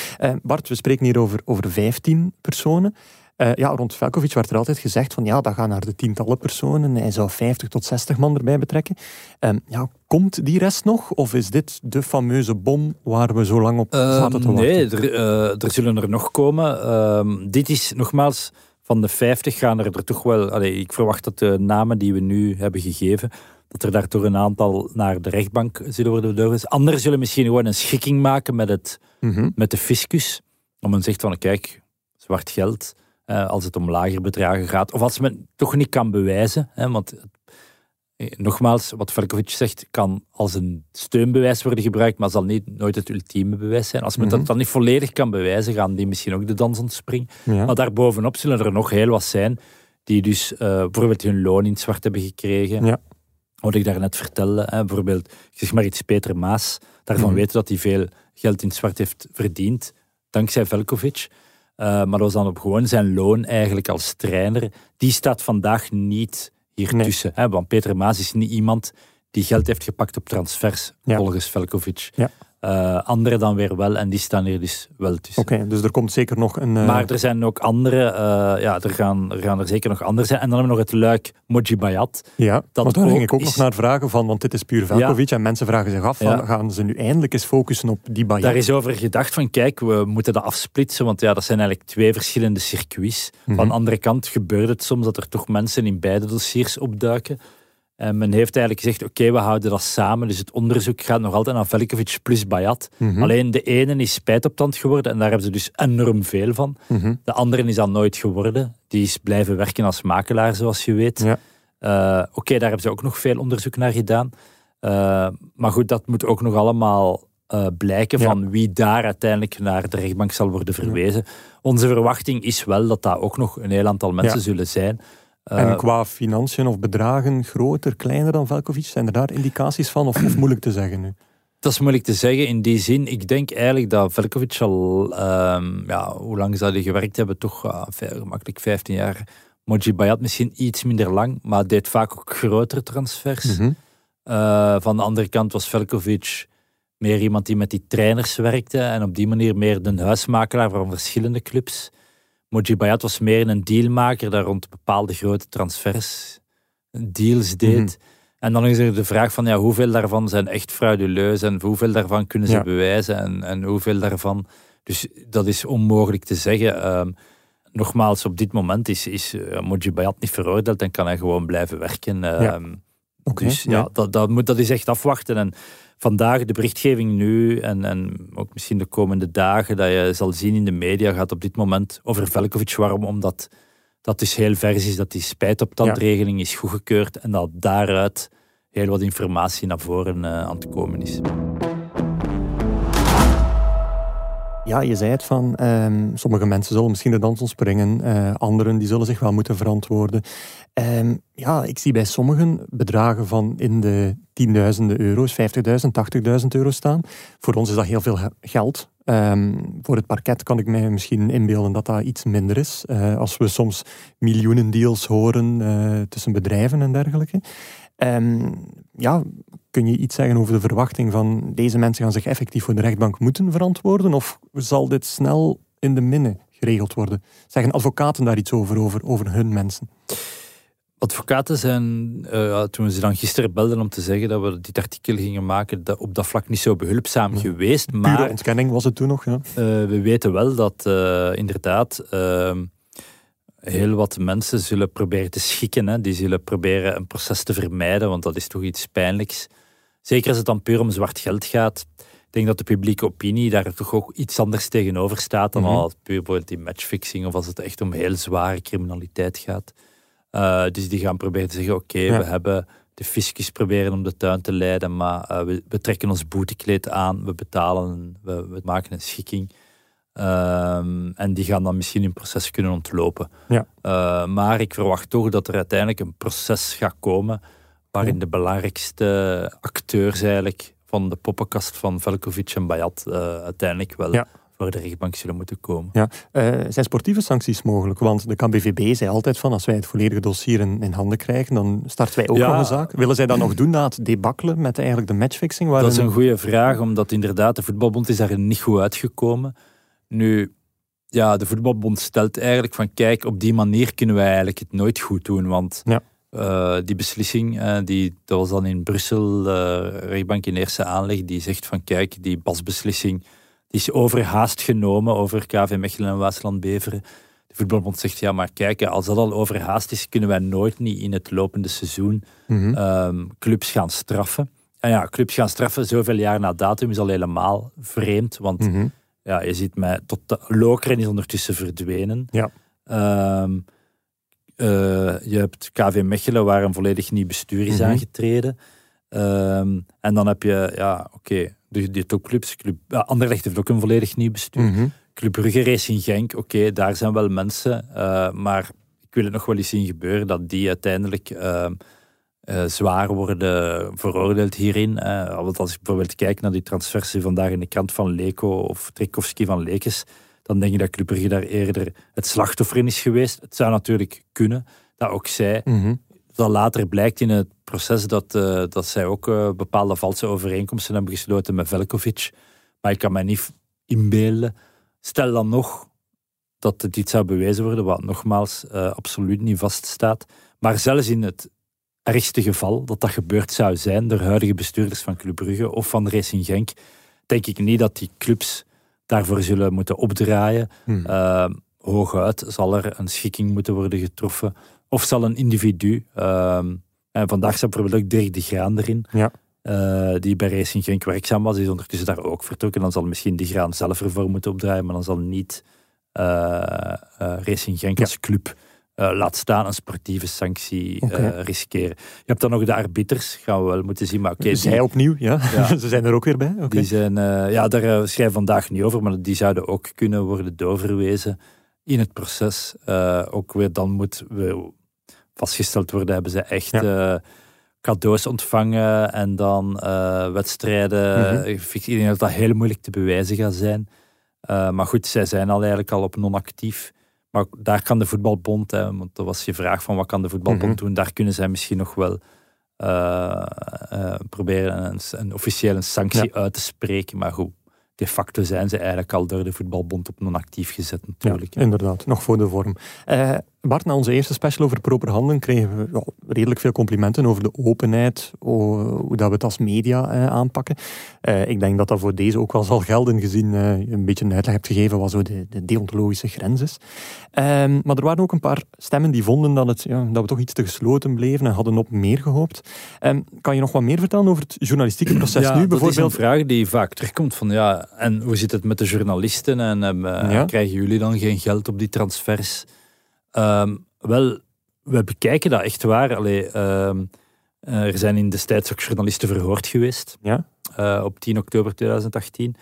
Bart, we spreken hier over, over 15 personen. Eh, ja, rond Velkovic werd er altijd gezegd van ja, dat gaat naar de tientallen personen. Hij zou 50 tot 60 man erbij betrekken. Ehm, ja, komt die rest nog? Of is dit de fameuze bom waar we zo lang op zaten te Ehm, wachten? nee, er, eh, er zullen er nog komen. Ehm, dit is nogmaals, van de 50 gaan er, er toch wel. Ik verwacht dat de namen die we nu hebben gegeven, dat er daardoor een aantal naar de rechtbank zullen worden doorgezet. Anderen zullen misschien gewoon een schikking maken met, het, Mhm. met de fiscus. Om men zegt van kijk, zwart geld. Eh, als het om lager bedragen gaat. Of als men toch niet kan bewijzen. Hè, want eh, nogmaals, wat Velkovic zegt, kan als een steunbewijs worden gebruikt, maar zal niet, nooit het ultieme bewijs zijn. Als men dat dan niet volledig kan bewijzen, gaan die misschien ook de dans ontspringen. Ja. Maar daarbovenop zullen er nog heel wat zijn die dus eh, bijvoorbeeld hun loon in het zwart hebben gekregen. Ja. Wat ik daarnet vertelde, hè, bijvoorbeeld, zeg maar iets, Peter Maas, daarvan Mhm. weten dat hij veel geld in het zwart heeft verdiend, dankzij Velkovic. Eh, maar dat was dan op gewoon zijn loon eigenlijk als trainer. Die staat vandaag niet hier Nee. tussen. Hè, want Peter Maas is niet iemand die geld heeft gepakt op transfers, Ja. volgens Velkovic. Ja. Eh, anderen dan weer wel, en die staan hier dus wel tussen. Oké, dus er komt zeker nog een... eh, Maar er zijn ook andere, eh, ja, er gaan, er gaan er zeker nog andere zijn. En dan hebben we nog het luik Moji Bayat. Ja, dat want daar ging ik ook is- nog naar vragen van, want dit is puur Velkovic en mensen vragen zich af, van, gaan ze nu eindelijk eens focussen op die Bayat? Daar is over gedacht van, kijk, we moeten dat afsplitsen, want ja, dat zijn eigenlijk twee verschillende circuits. Mhm. Van de andere kant gebeurt het soms dat er toch mensen in beide dossiers opduiken. En men heeft eigenlijk gezegd, oké, we houden dat samen. Dus het onderzoek gaat nog altijd naar Velkovic plus Bayat. Mhm. Alleen de ene is spijtoptand geworden en daar hebben ze dus enorm veel van. Mhm. De andere is dat nooit geworden. Die is blijven werken als makelaar, zoals je weet. Ja. Eh, Oké, daar hebben ze ook nog veel onderzoek naar gedaan. Eh, maar goed, dat moet ook nog allemaal eh, blijken Ja. van wie daar uiteindelijk naar de rechtbank zal worden verwezen. Onze verwachting is wel dat dat ook nog een heel aantal mensen zullen zijn. Eh, En qua financiën of bedragen groter, kleiner dan Velkovic, zijn er daar indicaties van of, of (clears throat) moeilijk te zeggen nu? Dat is moeilijk te zeggen in die zin. Ik denk eigenlijk dat Velkovic al, ehm, ja, hoe lang zou hij gewerkt hebben? Toch uh, gemakkelijk 15 jaar. Moji Bayat misschien iets minder lang, maar deed vaak ook grotere transfers. Uh, van de andere kant was Velkovic meer iemand die met die trainers werkte en op die manier meer de huismakelaar van verschillende clubs. Moji Bayat was meer een dealmaker dat rond bepaalde grote transfers deals deed. Mhm. En dan is er de vraag van ja, hoeveel daarvan zijn echt frauduleus en hoeveel daarvan kunnen ze Ja. bewijzen en, en hoeveel daarvan. Dus dat is onmogelijk te zeggen. Ehm, nogmaals, op dit moment is, is uh, Moji Bayat niet veroordeeld en kan hij gewoon blijven werken. Ehm, dus ja, ja. dat, dat, moet, dat is echt afwachten. En vandaag de berichtgeving nu en, en ook misschien de komende dagen dat je zal zien in de media gaat op dit moment over Velkovic. Waarom? Omdat dat dus heel vers is dat die spijtoptandregeling is goedgekeurd en dat daaruit heel wat informatie naar voren uh, aan het komen is. Ja, je zei het van, um, sommige mensen zullen misschien de dans ontspringen, uh, anderen die zullen zich wel moeten verantwoorden. Um, ja, ik zie bij sommigen bedragen van in de tienduizenden euro's, 50.000, 80.000 euro staan. Voor ons is dat heel veel geld. Um, voor het parket kan ik mij misschien inbeelden dat dat iets minder is. Uh, als we soms miljoenen deals horen uh, tussen bedrijven en dergelijke. Ja, kun je iets zeggen over de verwachting van deze mensen gaan zich effectief voor de rechtbank moeten verantwoorden? Of zal dit snel in de minne geregeld worden? Zeggen advocaten daar iets over, over, over hun mensen? Advocaten zijn, uh, toen we ze dan gisteren belden om te zeggen dat we dit artikel gingen maken, dat op dat vlak niet zo behulpzaam ja. geweest. Maar Pure ontkenning was het toen nog, ja. Uh, we weten wel dat uh, inderdaad ehm, heel wat mensen zullen proberen te schikken. Hè. Die zullen proberen een proces te vermijden, want dat is toch iets pijnlijks. Zeker als het dan puur om zwart geld gaat. Ik denk dat de publieke opinie daar toch ook iets anders tegenover staat dan Mhm. al puur bijvoorbeeld die matchfixing of als het echt om heel zware criminaliteit gaat. Uh, dus die gaan proberen te zeggen, oké, Ja. we hebben de fiscus proberen om de tuin te leiden, maar uh, we, we trekken ons boetekleed aan, we betalen, we, we maken een schikking. Um, en die gaan dan misschien hun proces kunnen ontlopen. Ja. Uh, maar ik verwacht toch dat er uiteindelijk een proces gaat komen waarin de belangrijkste acteurs eigenlijk van de poppenkast van Velkovic en Bayat uh, uiteindelijk wel Ja. voor de rechtbank zullen moeten komen. Ja. Uh, zijn sportieve sancties mogelijk? Want de KBVB zei altijd van als wij het volledige dossier in, in handen krijgen, dan starten wij ook Ja. nog een zaak. Willen zij dat nog doen na het debakkelen met eigenlijk de matchfixing? Dat is een goede vraag, omdat inderdaad de voetbalbond is daar niet goed uitgekomen. Nu, ja, de voetbalbond stelt eigenlijk van kijk, op die manier kunnen wij eigenlijk het nooit goed doen, want Ja. Eh, die beslissing, eh, die, dat was dan in Brussel, eh rechtbank in eerste aanleg, die zegt van kijk, die basbeslissing die is overhaast genomen over KV Mechelen en Waasland-Beveren. De voetbalbond zegt ja, maar kijk, als dat al overhaast is, kunnen wij nooit niet in het lopende seizoen Mhm. ehm, clubs gaan straffen. En ja, clubs gaan straffen zoveel jaar na datum is al helemaal vreemd, want Mhm. ja, je ziet mij tot de Lokeren is ondertussen verdwenen. Ja. Ehm, eh, je hebt KV Mechelen, waar een volledig nieuw bestuur is Mhm. aangetreden. Ehm, en dan heb je, ja, oké, de, de topclubs. Club, Anderlecht heeft ook een volledig nieuw bestuur. Mhm. Club Brugge, Racing Genk, oké, daar zijn wel mensen. eh, maar ik wil het nog wel eens zien gebeuren dat die uiteindelijk ehm, eh, zwaar worden veroordeeld hierin. want als ik bijvoorbeeld kijk naar die transfers die vandaag in de krant van Leko of Trekowski van Lekes, dan denk ik dat Club Brugge daar eerder het slachtoffer in is geweest. Het zou natuurlijk kunnen dat ook zij Mhm. dat later blijkt in het proces dat, eh, dat zij ook eh, bepaalde valse overeenkomsten hebben gesloten met Velkovic. Maar ik kan mij niet inbeelden. Stel dan nog dat het iets zou bewezen worden, wat nogmaals eh, absoluut niet vaststaat. Maar zelfs in het ergste geval dat dat gebeurd zou zijn door huidige bestuurders van Club Brugge of van Racing Genk, denk ik niet dat die clubs daarvoor zullen moeten opdraaien. Mhm. Uh, hooguit zal er een schikking moeten worden getroffen. Of zal een individu. ehm, en vandaag staat bijvoorbeeld ook Dirk de Graan erin. Ja. eh, die bij Racing Genk werkzaam was. Is ondertussen daar ook vertrokken. Dan zal misschien de Graan zelf ervoor moeten opdraaien. Maar dan zal niet eh, eh, Racing Genk Ja. als club. Eh, laat staan een sportieve sanctie eh, riskeren. Je hebt dan nog de arbiters, gaan we wel moeten zien. Maar oké, die- Zij opnieuw, ja. Ja. (laughs) Ze zijn er ook weer bij. Oké. die zijn, eh, ja, daar schrijf ik vandaag niet over, maar die zouden ook kunnen worden doorverwezen in het proces. Ook weer dan moet weer vastgesteld worden, hebben ze echt cadeaus ontvangen en dan wedstrijden. Mhm. Ik denk dat dat heel moeilijk te bewijzen gaat zijn. Maar goed, zij zijn al eigenlijk al op non-actief. Maar daar kan de voetbalbond, hè, want dat was je vraag van wat kan de voetbalbond Mhm. doen, daar kunnen zij misschien nog wel eh, eh, proberen een, een officiële sanctie uit te spreken. Maar goed, de facto zijn ze eigenlijk al door de voetbalbond op non-actief gezet Ja, natuurlijk. inderdaad, nog voor de vorm. Eh, Bart, na onze eerste special over proper handelen kregen we ja, redelijk veel complimenten over de openheid, hoe dat we het als media eh, aanpakken. Eh, ik denk dat dat voor deze ook wel zal gelden, gezien eh, je een beetje een uitleg hebt gegeven wat zo de, de deontologische grens is. Ehm, maar er waren ook een paar stemmen die vonden dat, het, ja, dat we toch iets te gesloten bleven en hadden op meer gehoopt. Ehm, kan je nog wat meer vertellen over het journalistieke proces ja, nu? dat Bijvoorbeeld, is een vraag die vaak terugkomt van ja, en hoe zit het met de journalisten en eh, krijgen jullie dan geen geld op die transfers? Ehm, wel, we bekijken dat echt waar. Allee, ehm, eh, er zijn in destijds ook journalisten verhoord geweest. Ja. eh, op 10 oktober 2018.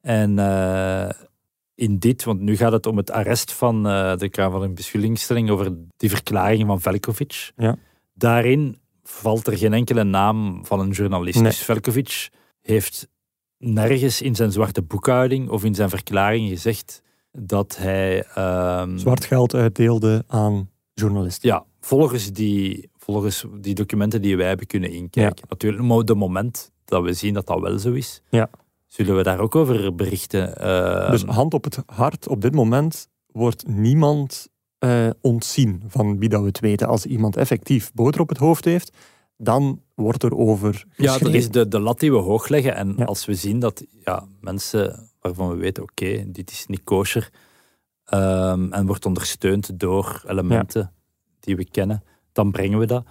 En eh, in dit, want nu gaat het om het arrest van de Kamer van Beschuldigingstelling over die verklaring van Velkovic. Ja. Daarin valt er geen enkele naam van een journalist. Nee. Dus Velkovic heeft nergens in zijn zwarte boekhouding of in zijn verklaring gezegd dat hij... ehm, zwart geld uitdeelde aan journalisten. ja, volgens die, volgens die documenten die wij hebben kunnen inkijken. Natuurlijk, op het moment dat we zien dat dat wel zo is, Ja. zullen we daar ook over berichten. Ehm, Dus hand op het hart, op dit moment wordt niemand eh, ontzien van wie dat we het weten. Als iemand effectief boter op het hoofd heeft, dan wordt er over ja, dat geschreven. is de, de lat die we hoog leggen. En Ja. als we zien dat ja, mensen waarvan we weten, oké, dit is niet kosher, ehm, en wordt ondersteund door elementen die we kennen, dan brengen we dat.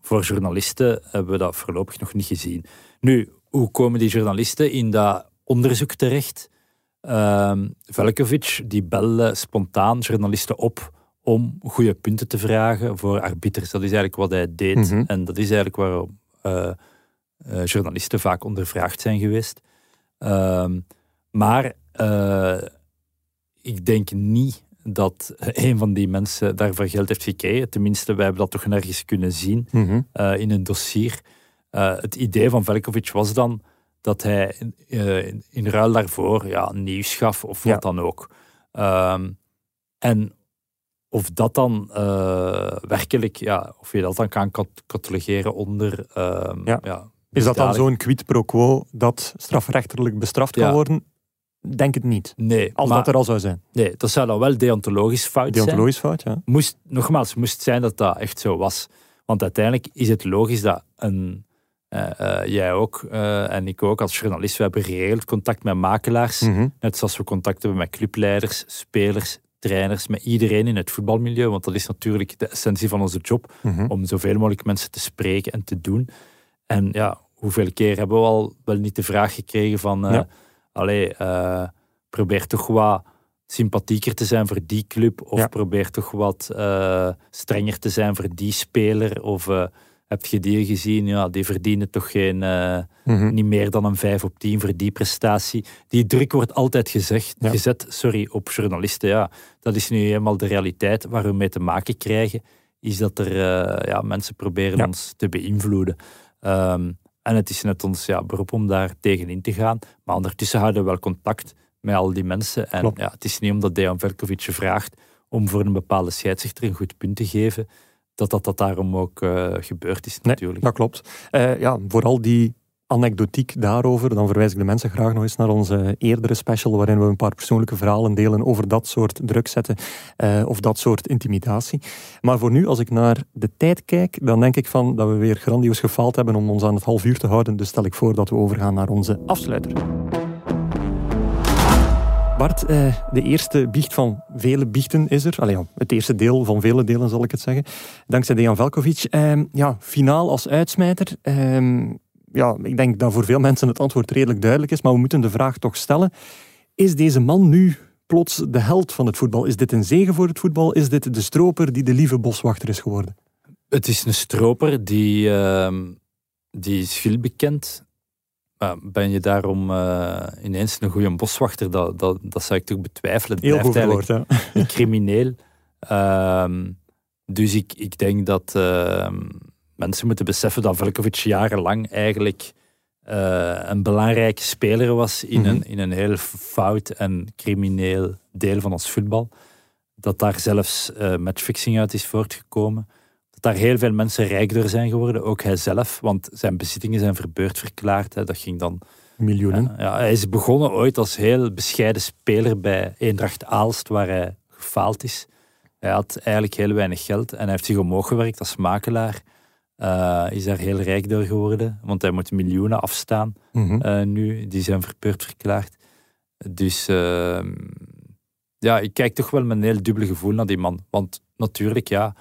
Voor journalisten hebben we dat voorlopig nog niet gezien. Nu, hoe komen die journalisten in dat onderzoek terecht? Ehm Velkovic die belde spontaan journalisten op om goede punten te vragen voor arbiters. Dat is eigenlijk wat hij deed. Mhm. En dat is eigenlijk waarom eh, eh, journalisten vaak ondervraagd zijn geweest. Ehm, maar eh, ik denk niet dat een van die mensen daarvoor geld heeft gekregen. Tenminste, wij hebben dat toch nergens kunnen zien Mhm. eh, in een dossier. Eh, het idee van Velkovic was dan dat hij in, in ruil daarvoor ja, nieuws gaf of Ja. wat dan ook. Ehm, en of dat dan werkelijk, ja, of je dat dan kan cat- catalogeren onder. ehm, Ja. ja, Is dat dan zo'n quid pro quo dat strafrechtelijk bestraft kan worden? Denk het niet. Nee, Als maar, dat er al zou zijn. nee, dat zou dan wel deontologisch fout zijn. Deontologisch fout, ja. moest, nogmaals, moest zijn dat dat echt zo was. Want uiteindelijk is het logisch dat een, eh, eh, jij ook eh, en ik ook als journalist, we hebben geregeld contact met makelaars. Mhm. Net zoals we contact hebben met clubleiders, spelers, trainers, met iedereen in het voetbalmilieu. Want dat is natuurlijk de essentie van onze job, Mhm. om zoveel mogelijk mensen te spreken en te doen. En ja, hoeveel keer hebben we al wel niet de vraag gekregen van... Ja. Allee, eh, probeer toch wat sympathieker te zijn voor die club of probeer toch wat uh, strenger te zijn voor die speler of uh, heb je die gezien, ja, die verdienen toch geen, uh, mm niet meer dan een 5 op 10 voor die prestatie. Die druk wordt altijd gezegd, ja. gezet sorry, op journalisten. Ja, dat is nu helemaal de realiteit waar we mee te maken krijgen, is dat er ja, mensen proberen ja. ons te beïnvloeden. Um, en het is net ons ja, beroep om daar tegenin te gaan. Maar ondertussen houden we wel contact met al die mensen. En ja, het is niet omdat Dejan Velkovic je vraagt om voor een bepaalde scheidsrechter een goed punt te geven, dat dat, dat daarom ook uh, gebeurd is natuurlijk. dat klopt. Uh, ja, vooral die anekdotiek daarover, dan verwijs ik de mensen graag nog eens naar onze eerdere special, waarin we een paar persoonlijke verhalen delen over dat soort druk zetten uh, of dat soort intimidatie. Maar voor nu, als ik naar de tijd kijk, dan denk ik van dat we weer grandioos gefaald hebben om ons aan het half uur te houden. Dus stel ik voor dat we overgaan naar onze afsluiter. Bart, eh, de eerste biecht van vele biechten is er. Allee, het eerste deel van vele delen, zal ik het zeggen. Dankzij Dejan Velkovic. Eh, ja, finaal als uitsmijter. Eh, ja, ik denk dat voor veel mensen het antwoord redelijk duidelijk is, maar we moeten de vraag toch stellen. Is deze man nu plots de held van het voetbal? Is dit een zegen voor het voetbal? Is dit de stroper die de lieve boswachter is geworden? Het is een stroper die, uh, die is veel bekend. ben je daarom uh, ineens een goede boswachter? Dat, dat, dat zou ik toch betwijfelen. Heel goed woord. Een crimineel. Ehm, dus ik, ik denk dat ehm, mensen moeten beseffen dat Velkovic jarenlang eigenlijk uh, een belangrijke speler was in, een, mhm. in een heel fout en crimineel deel van ons voetbal. Dat daar zelfs uh, matchfixing uit is voortgekomen. Dat daar heel veel mensen rijk door zijn geworden, ook hij zelf, want zijn bezittingen zijn verbeurd verklaard. Hè. Dat ging dan... Miljoenen. ja, hij is begonnen ooit als heel bescheiden speler bij Eendracht Aalst, waar hij gefaald is. Hij had eigenlijk heel weinig geld en hij heeft zich omhoog gewerkt als makelaar. Uh, is daar heel rijk door geworden, want hij moet miljoenen afstaan mm nu, die zijn verpeurd verklaard. Dus uh, ja, ik kijk toch wel met een heel dubbele gevoel naar die man. Want natuurlijk, ja,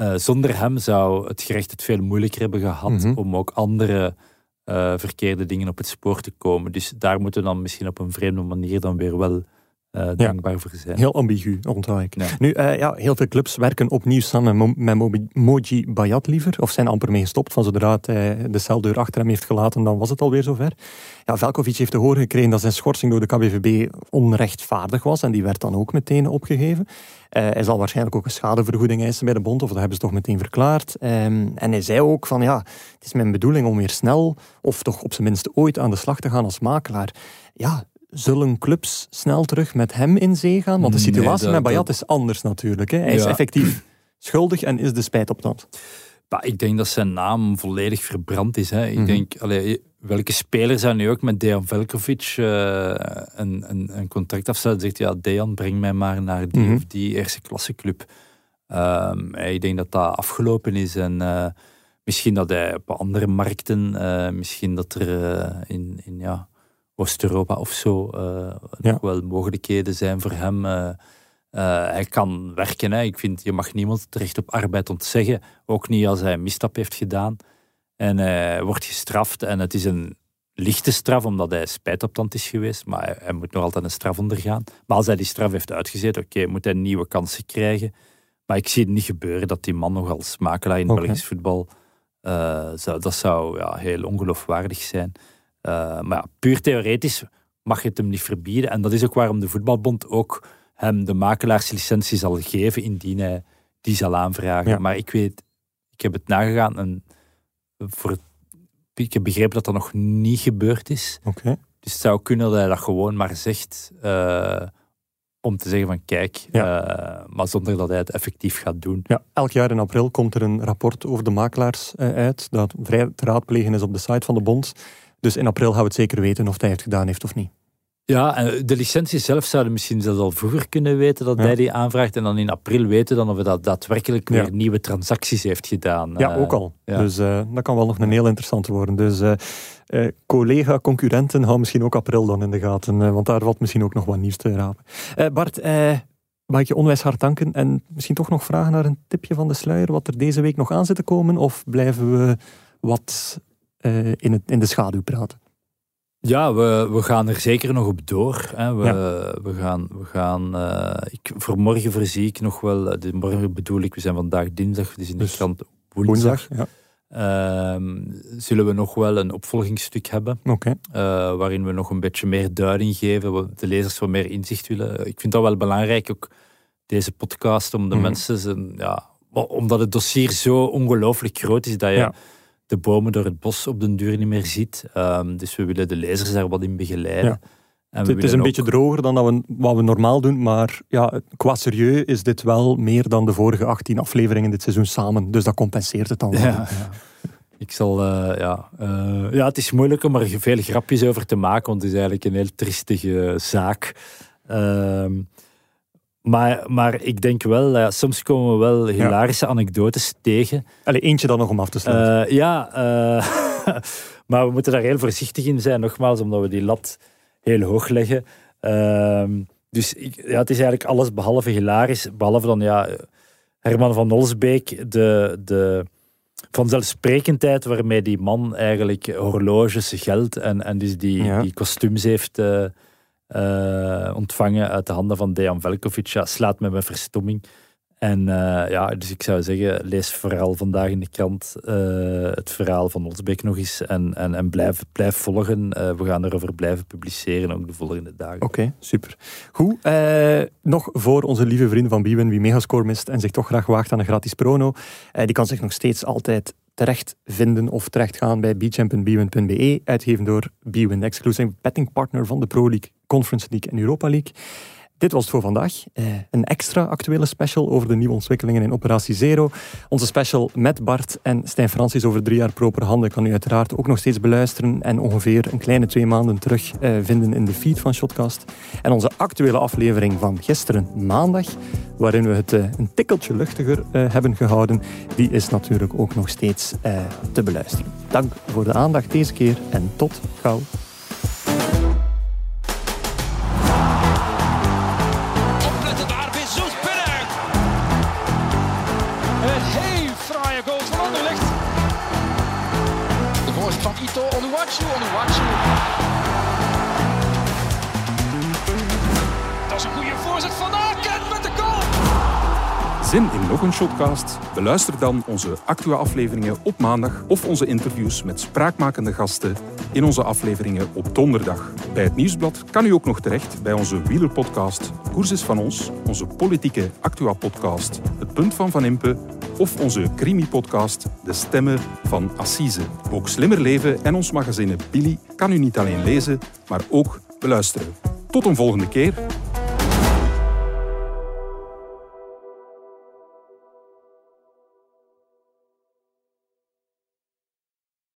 uh, zonder hem zou het gerecht het veel moeilijker hebben gehad mm -hmm. om ook andere verkeerde dingen op het spoor te komen. Dus daar moeten we dan misschien op een vreemde manier dan weer wel uh, dankbaar voor zijn. Heel ambigu, onthoud ik. Nu, uh, ja, heel veel clubs werken opnieuw samen met Moji Bayat liever, of zijn amper mee gestopt. Van zodra hij de celdeur achter hem heeft gelaten, dan was het alweer zover. Ja, Velkovic heeft te horen gekregen dat zijn schorsing door de KBVB onrechtvaardig was, en die werd dan ook meteen opgegeven. Hij zal waarschijnlijk ook een schadevergoeding eisen bij de bond, of dat hebben ze toch meteen verklaard. Um, en hij zei ook van, ja, het is mijn bedoeling om weer snel, of toch op zijn minst ooit aan de slag te gaan als makelaar. Ja, Zullen clubs snel terug met hem in zee gaan? Want de situatie met Bayat is anders natuurlijk. Hè. Hij is effectief schuldig en is de spijt op dat. ik denk dat zijn naam volledig verbrand is. Hè. Ik mhm. denk, allee, welke speler zou nu ook met Dejan Velkovic uh, een, een, een, contract afsluiten? Zegt ja, Dejan, breng mij maar naar die mhm. of die eerste klasse club. Um, ik denk dat dat afgelopen is en uh, misschien dat hij op andere markten, uh, misschien dat er in, in ja, Oost-Europa of zo uh, nog wel mogelijkheden zijn voor hem. Uh, hij kan werken. Hè. Ik vind, je mag niemand het recht op arbeid ontzeggen. Ook niet als hij een misstap heeft gedaan. En hij wordt gestraft. En het is een lichte straf, omdat hij spijtoptand is geweest. Maar hij, hij, moet nog altijd een straf ondergaan. Maar als hij die straf heeft uitgezet, oké, moet hij nieuwe kansen krijgen. Maar ik zie het niet gebeuren dat die man nog als makelaar in okay. Belgisch voetbal... Zou, dat zou ja, heel ongeloofwaardig zijn. Uh, maar ja, puur theoretisch mag je het hem niet verbieden. En dat is ook waarom de voetbalbond ook hem de makelaarslicentie zal geven indien hij die zal aanvragen. Ja. Maar ik weet, ik heb het nagegaan en voor, ik heb begrepen dat dat nog niet gebeurd is. Okay. Dus het zou kunnen dat hij dat gewoon maar zegt uh, om te zeggen van kijk, ja. uh, maar zonder dat hij het effectief gaat doen. Ja, elk jaar in april komt er een rapport over de makelaars uit, dat vrij te raadplegen is op de site van de bond. Dus in april gaan we het zeker weten of hij het gedaan heeft of niet. Ja, en de licentie zelf zouden misschien zelfs al vroeger kunnen weten dat hij die aanvraagt. En dan in april weten dan of hij dat daadwerkelijk weer nieuwe transacties heeft gedaan. Ja, ook al. Dus uh, dat kan wel nog een heel interessant worden. Dus uh, uh, collega-concurrenten houden misschien ook april dan in de gaten. want daar valt misschien ook nog wat nieuws te rapen. Bart, mag ik je onwijs hard danken. En misschien toch nog vragen naar een tipje van de sluier. Wat er deze week nog aan zit te komen? Of blijven we wat uh, in, het, in de schaduw praten. Ja, we, we gaan er zeker nog op door. Hè. We, we gaan, we gaan uh, ik, voor morgen voorzie ik nog wel, de, morgen bedoel ik, we zijn vandaag dinsdag, dus in de dus krant woensdag. woensdag ja. uh, zullen we nog wel een opvolgingsstuk hebben. Okay. Uh, waarin we nog een beetje meer duiding geven, de lezers wat meer inzicht willen. Ik vind dat wel belangrijk, ook deze podcast, om de mm. mensen, zijn, ja, omdat het dossier zo ongelooflijk groot is dat je... Ja de bomen door het bos op den duur niet meer ziet. Um, dus we willen de lezers daar wat in begeleiden. Ja. het is een beetje droger dan dat we, wat we normaal doen, maar ja, qua serieus is dit wel meer dan de vorige 18 afleveringen dit seizoen samen. Dus dat compenseert het dan wel. Ja, (laughs) Ik zal, uh, ja, uh, ja, het is moeilijk om er veel grapjes over te maken, want het is eigenlijk een heel triestige zaak. Uh, maar, maar ik denk wel, ja, soms komen we wel hilarische anekdotes tegen. Allee, eentje dan nog om af te sluiten. Uh, ja, uh, (laughs) maar we moeten daar heel voorzichtig in zijn, nogmaals, omdat we die lat heel hoog leggen. Uh, dus ja, het is eigenlijk alles behalve hilarisch, behalve dan ja, Herman van Olsbeek, de, de vanzelfsprekendheid waarmee die man eigenlijk horloges, geld en, en dus die, die kostuums heeft uh, ontvangen uit de handen van Dejan Velkovic. Ja, slaat met mijn verstomming. En uh, ja, dus ik zou zeggen, lees vooral vandaag in de krant uh, het verhaal van Olsbeek nog eens en, en, en blijf, blijf volgen. we gaan erover blijven publiceren, ook de volgende dagen. Oké, super. Goed, nog voor onze lieve vrienden van Biewen, wie Megascore mist en zich toch graag waagt aan een gratis prono, die kan zich nog steeds altijd terecht vinden of terechtgaan bij bchamp.bwin.be, uitgeven door Bwin, exclusive betting partner van de Pro League, Conference League en Europa League. Dit was het voor vandaag. Eh, een extra actuele special over de nieuwe ontwikkelingen in Operatie Zero. Onze special met Bart en Stijn Francis over drie jaar proper handen kan u uiteraard ook nog steeds beluisteren en ongeveer een kleine twee maanden terug eh, vinden in de feed van Shotcast. En onze actuele aflevering van gisteren maandag, waarin we het eh, een tikkeltje luchtiger hebben gehouden, die is natuurlijk ook nog steeds te beluisteren. Dank voor de aandacht deze keer en tot gauw. Zin in nog een shotcast? Beluister dan onze Actua-afleveringen op maandag of onze interviews met spraakmakende gasten in onze afleveringen op donderdag. Bij het Nieuwsblad kan u ook nog terecht bij onze wielerpodcast Koers is van ons, onze politieke Actua-podcast Het Punt van Van Impe of onze crimi-podcast De Stemmen van Assise. Ook Slimmer Leven en ons magazine Billy kan u niet alleen lezen, maar ook beluisteren. Tot een volgende keer